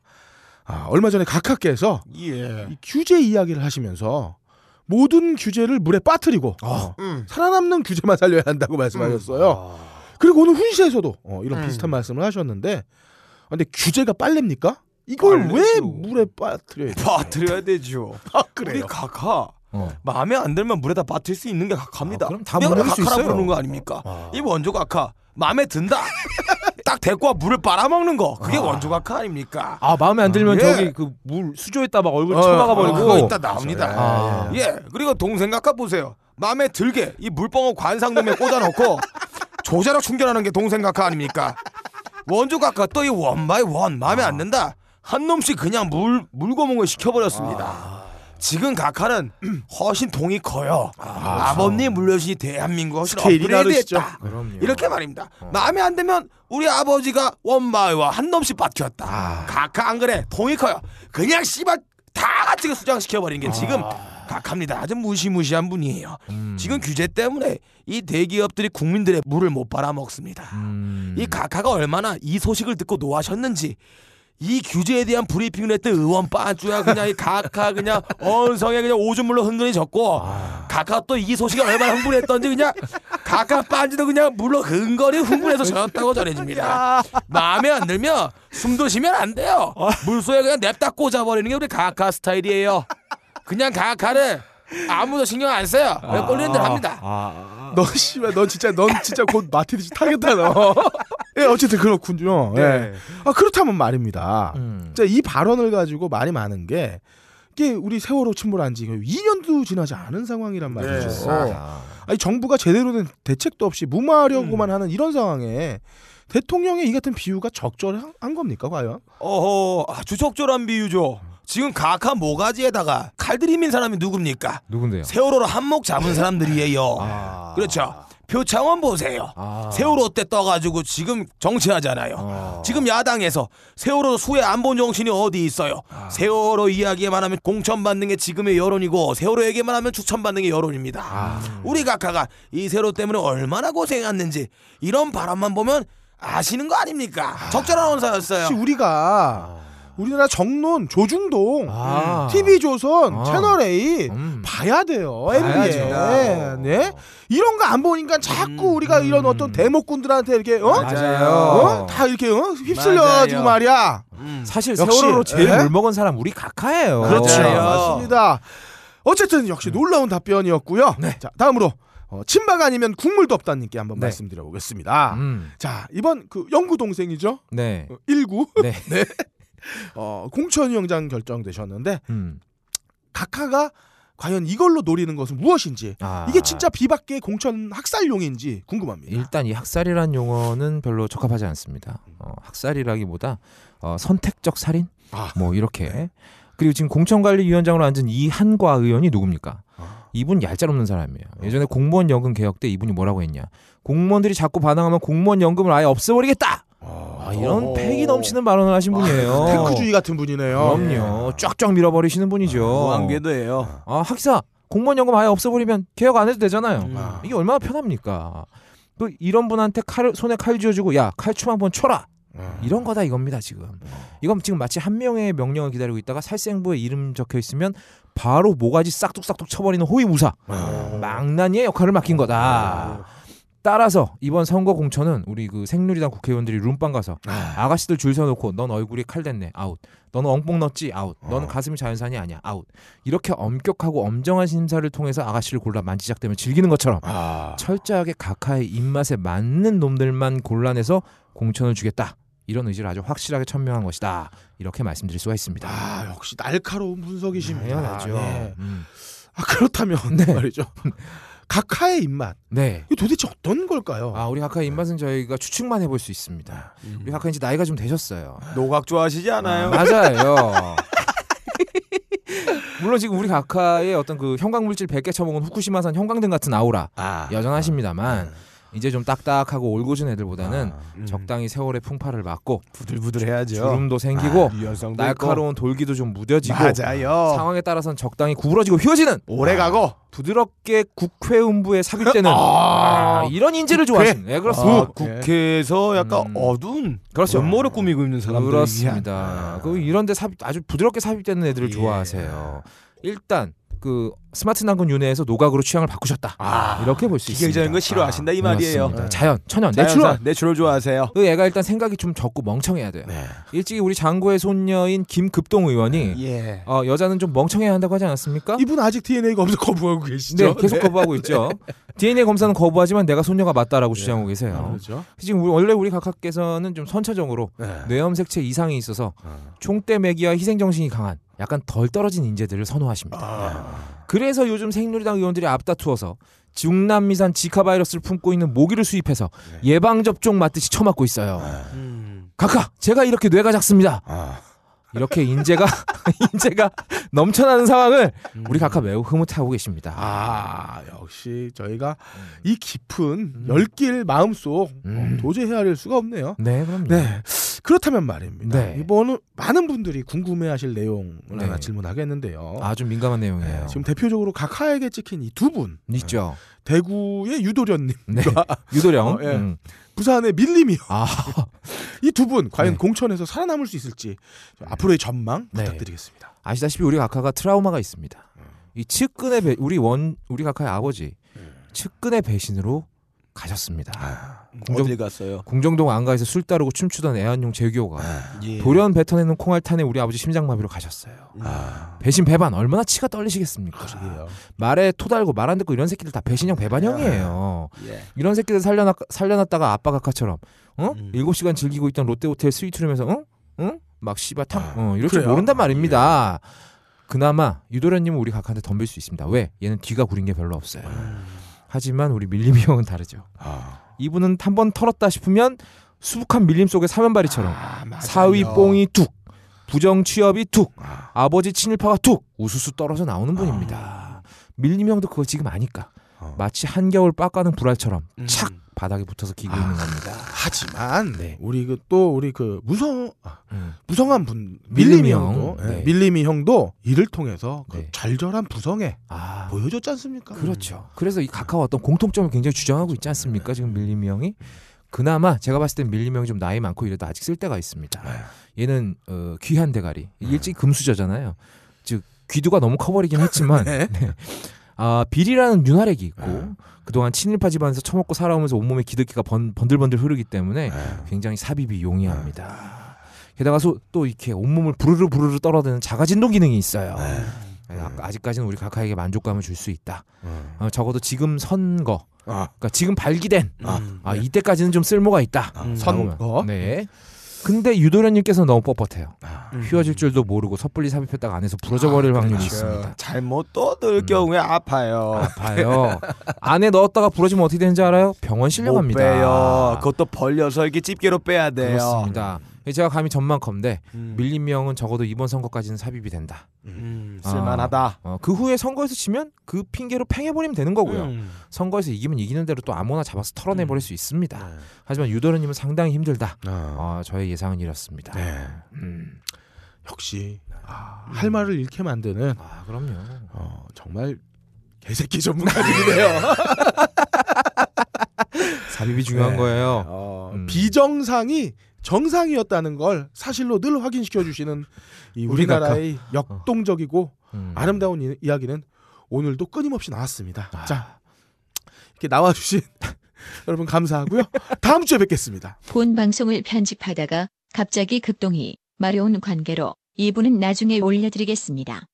S1: 아, 얼마 전에 각하께서
S3: 예.
S1: 이 규제 이야기를 하시면서 모든 규제를 물에 빠뜨리고 어,
S3: 음.
S1: 살아남는 규제만 살려야 한다고 말씀하셨어요. 그리고 오늘 훈시에서도 어, 이런
S3: 음.
S1: 비슷한 말씀을 하셨는데, 아, 근데 규제가 빨래입니까? 이걸 왜
S3: 빨래죠.
S1: 물에 빠뜨려야 돼요?
S3: 빠뜨려야 되죠.
S1: 아,
S3: 우리
S1: 그래요.
S3: 각하
S2: 어.
S3: 마음에 안 들면 물에다 빠뜨릴 수 있는 게 각하입니다.
S2: 아, 그럼 다 물릴 수 있어요.
S3: 부르는 거 아닙니까?
S1: 아.
S3: 이 원조 각하 마음에 든다. 딱 데리고 와 물을 빨아먹는 거 그게 원조 각하 아닙니까?
S2: 아 마음에 안 들면
S3: 예.
S2: 저기 그 물 수조에다 막 얼굴
S1: 어,
S2: 쳐박아
S3: 아, 그거
S2: 버리고
S3: 이따 나옵니다.
S2: 아.
S3: 예, 그리고 동생 각하 보세요. 마음에 들게 이 물방울 관상돔에 꽂아놓고 조자로 충전하는 게 동생 각하 아닙니까? 원조 각하 또 이 원바이 원 마음에 안 든다. 한 놈씩 그냥 물 물고몽을 시켜버렸습니다. 지금 각하는 훨씬 돈이 커요. 아, 버님 물려주신 대한민국 훨씬. 업그레이드했다. 이렇게 말입니다. 마음에 안 들면 우리 아버지가 원마이와 한 놈씩 바뀌었다. 각하 안 그래? 돈이 커요. 그냥 씨발 다 같이 수장시켜 버리는 게 지금 각합니다. 아주 무시무시한 분이에요.
S2: 음.
S3: 지금 규제 때문에 이 대기업들이 국민들의 물을 못 빨아먹습니다.
S2: 음.
S3: 이 각하가 얼마나 이 소식을 듣고 노하셨는지 이 규제에 대한 브리핑을 했던 의원 빠쭈야 그냥 이 각하 그냥 언성에 그냥 오줌물로 흔들이 졌고 각하 또 이 소식에 얼마나 흥분했던지 그냥 각하 빤지도 그냥 물로 근거리 흥분해서 졌다고 전해집니다. 마음에 안 들면 숨도 쉬면 안 돼요. 물소에 그냥 냅다 꽂아버리는 게 우리 각하 스타일이에요. 그냥 각하를 아무도 신경 안 써요. 그냥 꼴리는 대로 합니다.
S1: 너 씨발 넌 진짜 넌 진짜 곧 마티즈 타겠다 너. 예, 어쨌든 그렇군요. 예.
S3: 네.
S1: 아 그렇다면 말입니다.
S2: 음.
S1: 자, 이 발언을 가지고 말이 많은 게 이게 우리 세월호 침몰한 지 2년도 지나지 않은 상황이란 말이죠.
S2: 아.
S1: 아니 정부가 제대로 된 대책도 없이 무마하려고만 하는 이런 상황에 대통령의 이 같은 비유가 적절한 겁니까 과연?
S3: 어허 아주 적절한 비유죠. 지금 각하 모가지에다가 칼 들이민 사람이 누굽니까?
S2: 누군데요?
S3: 세월호로 한몫 잡은 사람들이에요.
S2: 아.
S3: 그렇죠. 표창원 보세요.
S2: 아.
S3: 세월호 때 떠가지고 지금 정치하잖아요.
S2: 어.
S3: 지금 야당에서 세월호 수혜 안본 정신이 어디 있어요?
S2: 아.
S3: 세월호 이야기만 하면 공천받는 게 지금의 여론이고 세월호 얘기만 하면 추천받는 게 여론입니다.
S2: 아.
S3: 우리 각하가 이 세월호 때문에 얼마나 고생했는지 이런 바람만 보면 아시는 거 아닙니까? 적절한 언사였어요.
S1: 우리가 우리나라 정론 조중동
S2: 아.
S1: TV조선
S2: 아.
S1: 채널 A
S2: 음.
S1: 봐야 돼요.
S2: 봐야죠.
S1: MB에. 네? 이런 거 안 보니까 자꾸 우리가 이런 어떤 대목꾼들한테 이렇게 어?
S2: 음. 맞아요.
S1: 어? 다 이렇게 어? 휩쓸려가지고. 말이야.
S3: 음.
S2: 사실
S1: 역시,
S2: 세월호로 제일
S1: 에?
S2: 물 먹은 사람 우리 각하예요.
S1: 그렇죠.
S3: 맞아요.
S1: 맞습니다. 어쨌든 역시 놀라운 답변이었고요. 자, 다음으로 어, 친박 아니면 국물도 없다님께 한번
S2: 네.
S1: 말씀드려 보겠습니다.
S2: 음.
S1: 자, 이번 그 영구 동생이죠.
S2: 네.
S1: 어, 19.
S2: 네.
S1: 어, 공천위 원장 결정되셨는데
S2: 음.
S1: 각하가 과연 이걸로 노리는 것은 무엇인지
S2: 아.
S1: 이게 진짜 비박계 공천 학살용인지 궁금합니다.
S2: 일단 이 학살이란 용어는 별로 적합하지 않습니다. 어, 학살이라기보다 어, 선택적 살인
S1: 아.
S2: 뭐 이렇게 그리고 지금 공천관리위원장으로 앉은 이 한과 의원이 누굽니까?
S1: 아.
S2: 이분 얄짤없는 사람이에요. 예전에 공무원 연금 개혁 때 이분이 뭐라고 했냐? 공무원들이 자꾸 반항하면 공무원 연금을 아예 없애버리겠다.
S1: 아.
S2: 아, 이런
S3: 오.
S2: 패기 넘치는 발언을 하신 분이에요.
S1: 탱크주의 같은 분이네요.
S2: 그럼요. 쫙쫙 밀어버리시는 분이죠.
S3: 무한궤도예요.
S2: 아 학사 공무원 연금 아예 없애버리면 개혁 안 해도 되잖아요.
S3: 음.
S2: 이게 얼마나 편합니까? 또 이런 분한테 칼 손에 칼 쥐어주고 야 칼춤 한번 쳐라 이런 거다 이겁니다 지금. 이건 지금 마치 한 명의 명령을 기다리고 있다가 살생부에 이름 적혀 있으면 바로 모가지 싹둑싹둑 쳐버리는 호위무사 망나니의 역할을 맡긴 거다. 따라서 이번 선거 공천은 우리 그 생누리당 국회의원들이 룸빵 가서 아 가씨들 줄 서놓고 넌 얼굴이 칼 댔네. 아웃. 너는 엉뽕 넣었지? 아웃. 너는 가슴이 자연산이 아니야. 아웃. 이렇게 엄격하고 엄정한 심사를 통해서 아가씨를 골라 만지작대며 즐기는 것처럼
S1: 아,
S2: 철저하게 각하의 입맛에 맞는 놈들만 골라내서 공천을 주겠다. 이런 의지를 아주 확실하게 천명한 것이다. 이렇게 말씀드릴 수가 있습니다.
S1: 아, 역시 날카로운 분석이십니다.
S2: 당연하죠.
S1: 네.
S2: 음.
S1: 아, 그렇다면 말이죠. 각하의 입맛.
S2: 네.
S1: 이게 도대체 어떤 걸까요?
S2: 아 우리 각하의 입맛은 저희가 추측만 해볼 수 있습니다 우리 각하 이제 나이가 좀 되셨어요
S3: 노각 좋아하시지 않아요?
S2: 맞아요. 물론 지금 우리 각하의 어떤 그 형광 물질 100개 처먹은 후쿠시마산 형광등 같은 아우라
S1: 아,
S2: 여전하십니다만 이제 좀 딱딱하고 올고준 애들보다는
S3: 음.
S2: 적당히 세월의 풍파를 맞고
S3: 부들부들해야죠.
S2: 주름도 생기고
S3: 유연성도
S2: 날카로운 돌기도 좀 무뎌지고
S3: 맞아요.
S2: 상황에 따라서는 적당히 구부러지고 휘어지는
S3: 오래 가고
S2: 부드럽게 국회 음부에 삽입되는
S3: 아,
S2: 아, 이런 인재를 좋아하시는 네,
S3: 아,
S2: 그렇습니다.
S3: 국회에서 약간
S2: 음.
S3: 어두운
S2: 그렇죠.
S3: 면모를 꾸미고 있는 사람들
S2: 그렇습니다. 그 이런데 삽입 아주 부드럽게 삽입되는 애들을
S3: 예.
S2: 좋아하세요. 일단 그 스마트 난군 윤회에서 노각으로 취향을 바꾸셨다.
S3: 아,
S2: 이렇게 볼 수 있습니다.
S3: 기계적인 거 싫어하신다 이 말이에요.
S2: 그렇습니다. 자연, 천연,
S3: 자연사,
S2: 내추럴.
S3: 내추럴 좋아하세요.
S2: 그 애가 일단 생각이 좀 적고 멍청해야 돼요. 일찍이 우리 장고의 손녀인 김급동 의원이
S3: 예.
S2: 어, 여자는 좀 멍청해야 한다고 하지 않았습니까?
S1: 이분 아직 DNA가 없어 거부하고 계시죠?
S2: 네, 계속 거부하고 있죠. DNA 검사는 거부하지만 내가 손녀가 맞다라고 주장하고
S1: 아,
S2: 계세요.
S1: 그렇죠.
S2: 지금 우리- 원래 우리 각하께서는 좀 선체적으로
S1: 네.
S2: 뇌염색체 이상이 있어서
S1: 아.
S2: 총대 매기와 희생정신이 강한 약간 덜 떨어진 인재들을 선호하십니다.
S1: 아.
S2: 그래서 요즘 새누리당 의원들이 앞다투어서 중남미산 지카 바이러스를 품고 있는 모기를 수입해서
S1: 네.
S2: 예방 접종 맞듯이 쳐맞고 있어요.
S3: 음.
S2: 각하, 제가 이렇게 뇌가 작습니다.
S1: 아.
S2: 이렇게 인재가 인재가 넘쳐나는 상황을
S1: 음.
S2: 우리 각하 매우 흐뭇하고 계십니다.
S1: 아, 역시 저희가 이 깊은 열길 마음속
S2: 음.
S1: 어, 도저히 헤아릴 수가 없네요.
S2: 네, 그럼요.
S1: 네. 그렇다면 말입니다.
S2: 네.
S1: 이번은 많은 분들이 궁금해하실 내용을
S2: 네.
S1: 하나 질문하겠는데요.
S2: 아주 민감한 내용이에요.
S1: 네, 지금 대표적으로 각하에게 찍힌 이 두 분,
S2: 있죠.
S1: 대구의 유도련님,
S2: 네. 유도령.
S1: 어, 예.
S2: 음.
S1: 부산의 밀림이요.
S2: 아,
S1: 이 두 분 과연
S2: 네.
S1: 공천에서 살아남을 수 있을지 앞으로의 전망
S2: 네.
S1: 부탁드리겠습니다.
S2: 아시다시피 우리 각하가 트라우마가 있습니다. 이 측근의 배, 우리 원 우리 각하의 아버지 측근의 배신으로 가셨습니다. 공정-
S3: 어딜 갔어요?
S2: 궁정동 안가에서 술 따르고 춤추던 애완용 재규호가
S3: 예.
S2: 돌연 뱉어내는 콩알탄에 우리 아버지 심장마비로 가셨어요.
S1: 아,
S2: 배신 배반 얼마나 치가 떨리시겠습니까?
S1: 그러게요.
S2: 말에 토 달고 말 안 듣고 이런 새끼들 다 배신형 배반형이에요.
S3: 예.
S2: 이런 새끼들 살려놨, 살려놨다가 아빠 각하처럼 어?
S3: 음.
S2: 일곱 시간 즐기고 있던 롯데호텔 스위트룸에서 응? 응? 막 씨바탕 어, 이럴 줄
S1: 그래요?
S2: 모른단 말입니다. 그나마 유도련님은 우리 각하한테 덤빌 수 있습니다. 왜? 얘는 뒤가 구린 게 별로 없어요. 하지만 우리 밀림이 형은 다르죠.
S1: 아,
S2: 이분은 한 번 털었다 싶으면 수북한 밀림 속의 사면바리처럼
S1: 아.
S2: 사위 뽕이 툭 부정 취업이 툭
S1: 아.
S2: 아버지 친일파가 툭 우수수 떨어져 나오는 분입니다. 밀림 형도 그거 지금 아니까
S1: 어.
S2: 마치 한겨울 빡가는 불알처럼
S3: 음.
S2: 착 바닥에 붙어서 기고
S1: 아.
S2: 있는 겁니다.
S1: 하지만
S2: 네.
S1: 우리 그 또 우리 그 무성 아,
S2: 음.
S1: 무성한 분
S2: 밀림이
S1: 밀림이
S2: 형.
S1: 형도 예,
S2: 네.
S1: 밀림이 형도 이를 통해서 그
S2: 네.
S1: 절절한 부성에
S2: 아
S1: 보여줬지 않습니까?
S2: 그렇죠. 그래서 이 카카오 어떤 공통점을 굉장히 주장하고 있지 않습니까? 지금 밀림이 형이 그나마 제가 봤을 땐 밀림이 형이 좀 나이 많고 이래도 아직 쓸 데가 있습니다. 얘는 어, 귀한 대가리 일찍 금수저잖아요. 즉 귀두가 너무 커버리긴 했지만
S1: 네.
S2: 네. 아 비리라는 윤활액이 있고 그동안 친일파 집안에서 처먹고 살아오면서 온몸에 기득기가 번, 번들번들 흐르기 때문에 굉장히 삽입이 용이합니다. 게다가 소, 또 이렇게 온몸을 부르르 부르르 떨어대는 자가진동 기능이 있어요. 네, 아까- 아직까지는 우리 각하에게 만족감을 줄 수 있다. 어, 적어도 지금 선거,
S1: 아,
S2: 그러니까 지금 발기된
S3: 음.
S2: 아, 이때까지는 좀 쓸모가 있다.
S3: 음.
S1: 선거.
S2: 네. 근데 유도련님께서 너무 뻣뻣해요.
S3: 음.
S2: 휘어질 줄도 모르고 섣불리 삽입했다가 안에서 부러져 버릴 확률이
S3: 그렇죠.
S2: 있습니다.
S3: 잘못 떠들
S2: 음.
S3: 경우에 아파요.
S2: 아파요. 안에 넣었다가 부러지면 어떻게 되는지 알아요? 병원
S3: 못
S2: 실려갑니다.
S3: 빼요. 그것도 벌려서 이렇게 집게로 빼야 돼요.
S2: 그렇습니다. 제가 감히 전망컨대
S3: 음.
S2: 밀림명은 적어도 이번 선거까지는 삽입이 된다.
S3: 음, 쓸만하다.
S2: 어, 그 후에 선거에서 지면 그 핑계로 팽해버리면 되는 거고요.
S3: 음.
S2: 선거에서 이기면 이기는 대로 또 아무나 잡아서 털어내버릴 수 있습니다.
S3: 네.
S2: 하지만 유도르님은 상당히 힘들다.
S3: 아.
S2: 어, 저의 예상은 이렇습니다.
S3: 네.
S2: 음.
S1: 역시 아, 할 말을 잃게 만드는
S2: 아 그럼요.
S1: 어, 정말 개새끼 전문가들이네요.
S2: 삽입이 중요한
S1: 네.
S2: 거예요.
S1: 어,
S2: 음.
S1: 비정상이 정상이었다는 걸 사실로 늘 확인시켜 주시는 이 우리나라의 역동적이고
S2: 음.
S1: 아름다운 이, 이야기는 오늘도 끊임없이 나왔습니다.
S2: 아.
S1: 자, 이렇게 나와주신 여러분 감사하고요. 다음 주에 뵙겠습니다.
S8: 본 방송을 편집하다가 갑자기 급동이 마려운 관계로 이분은 나중에 올려드리겠습니다.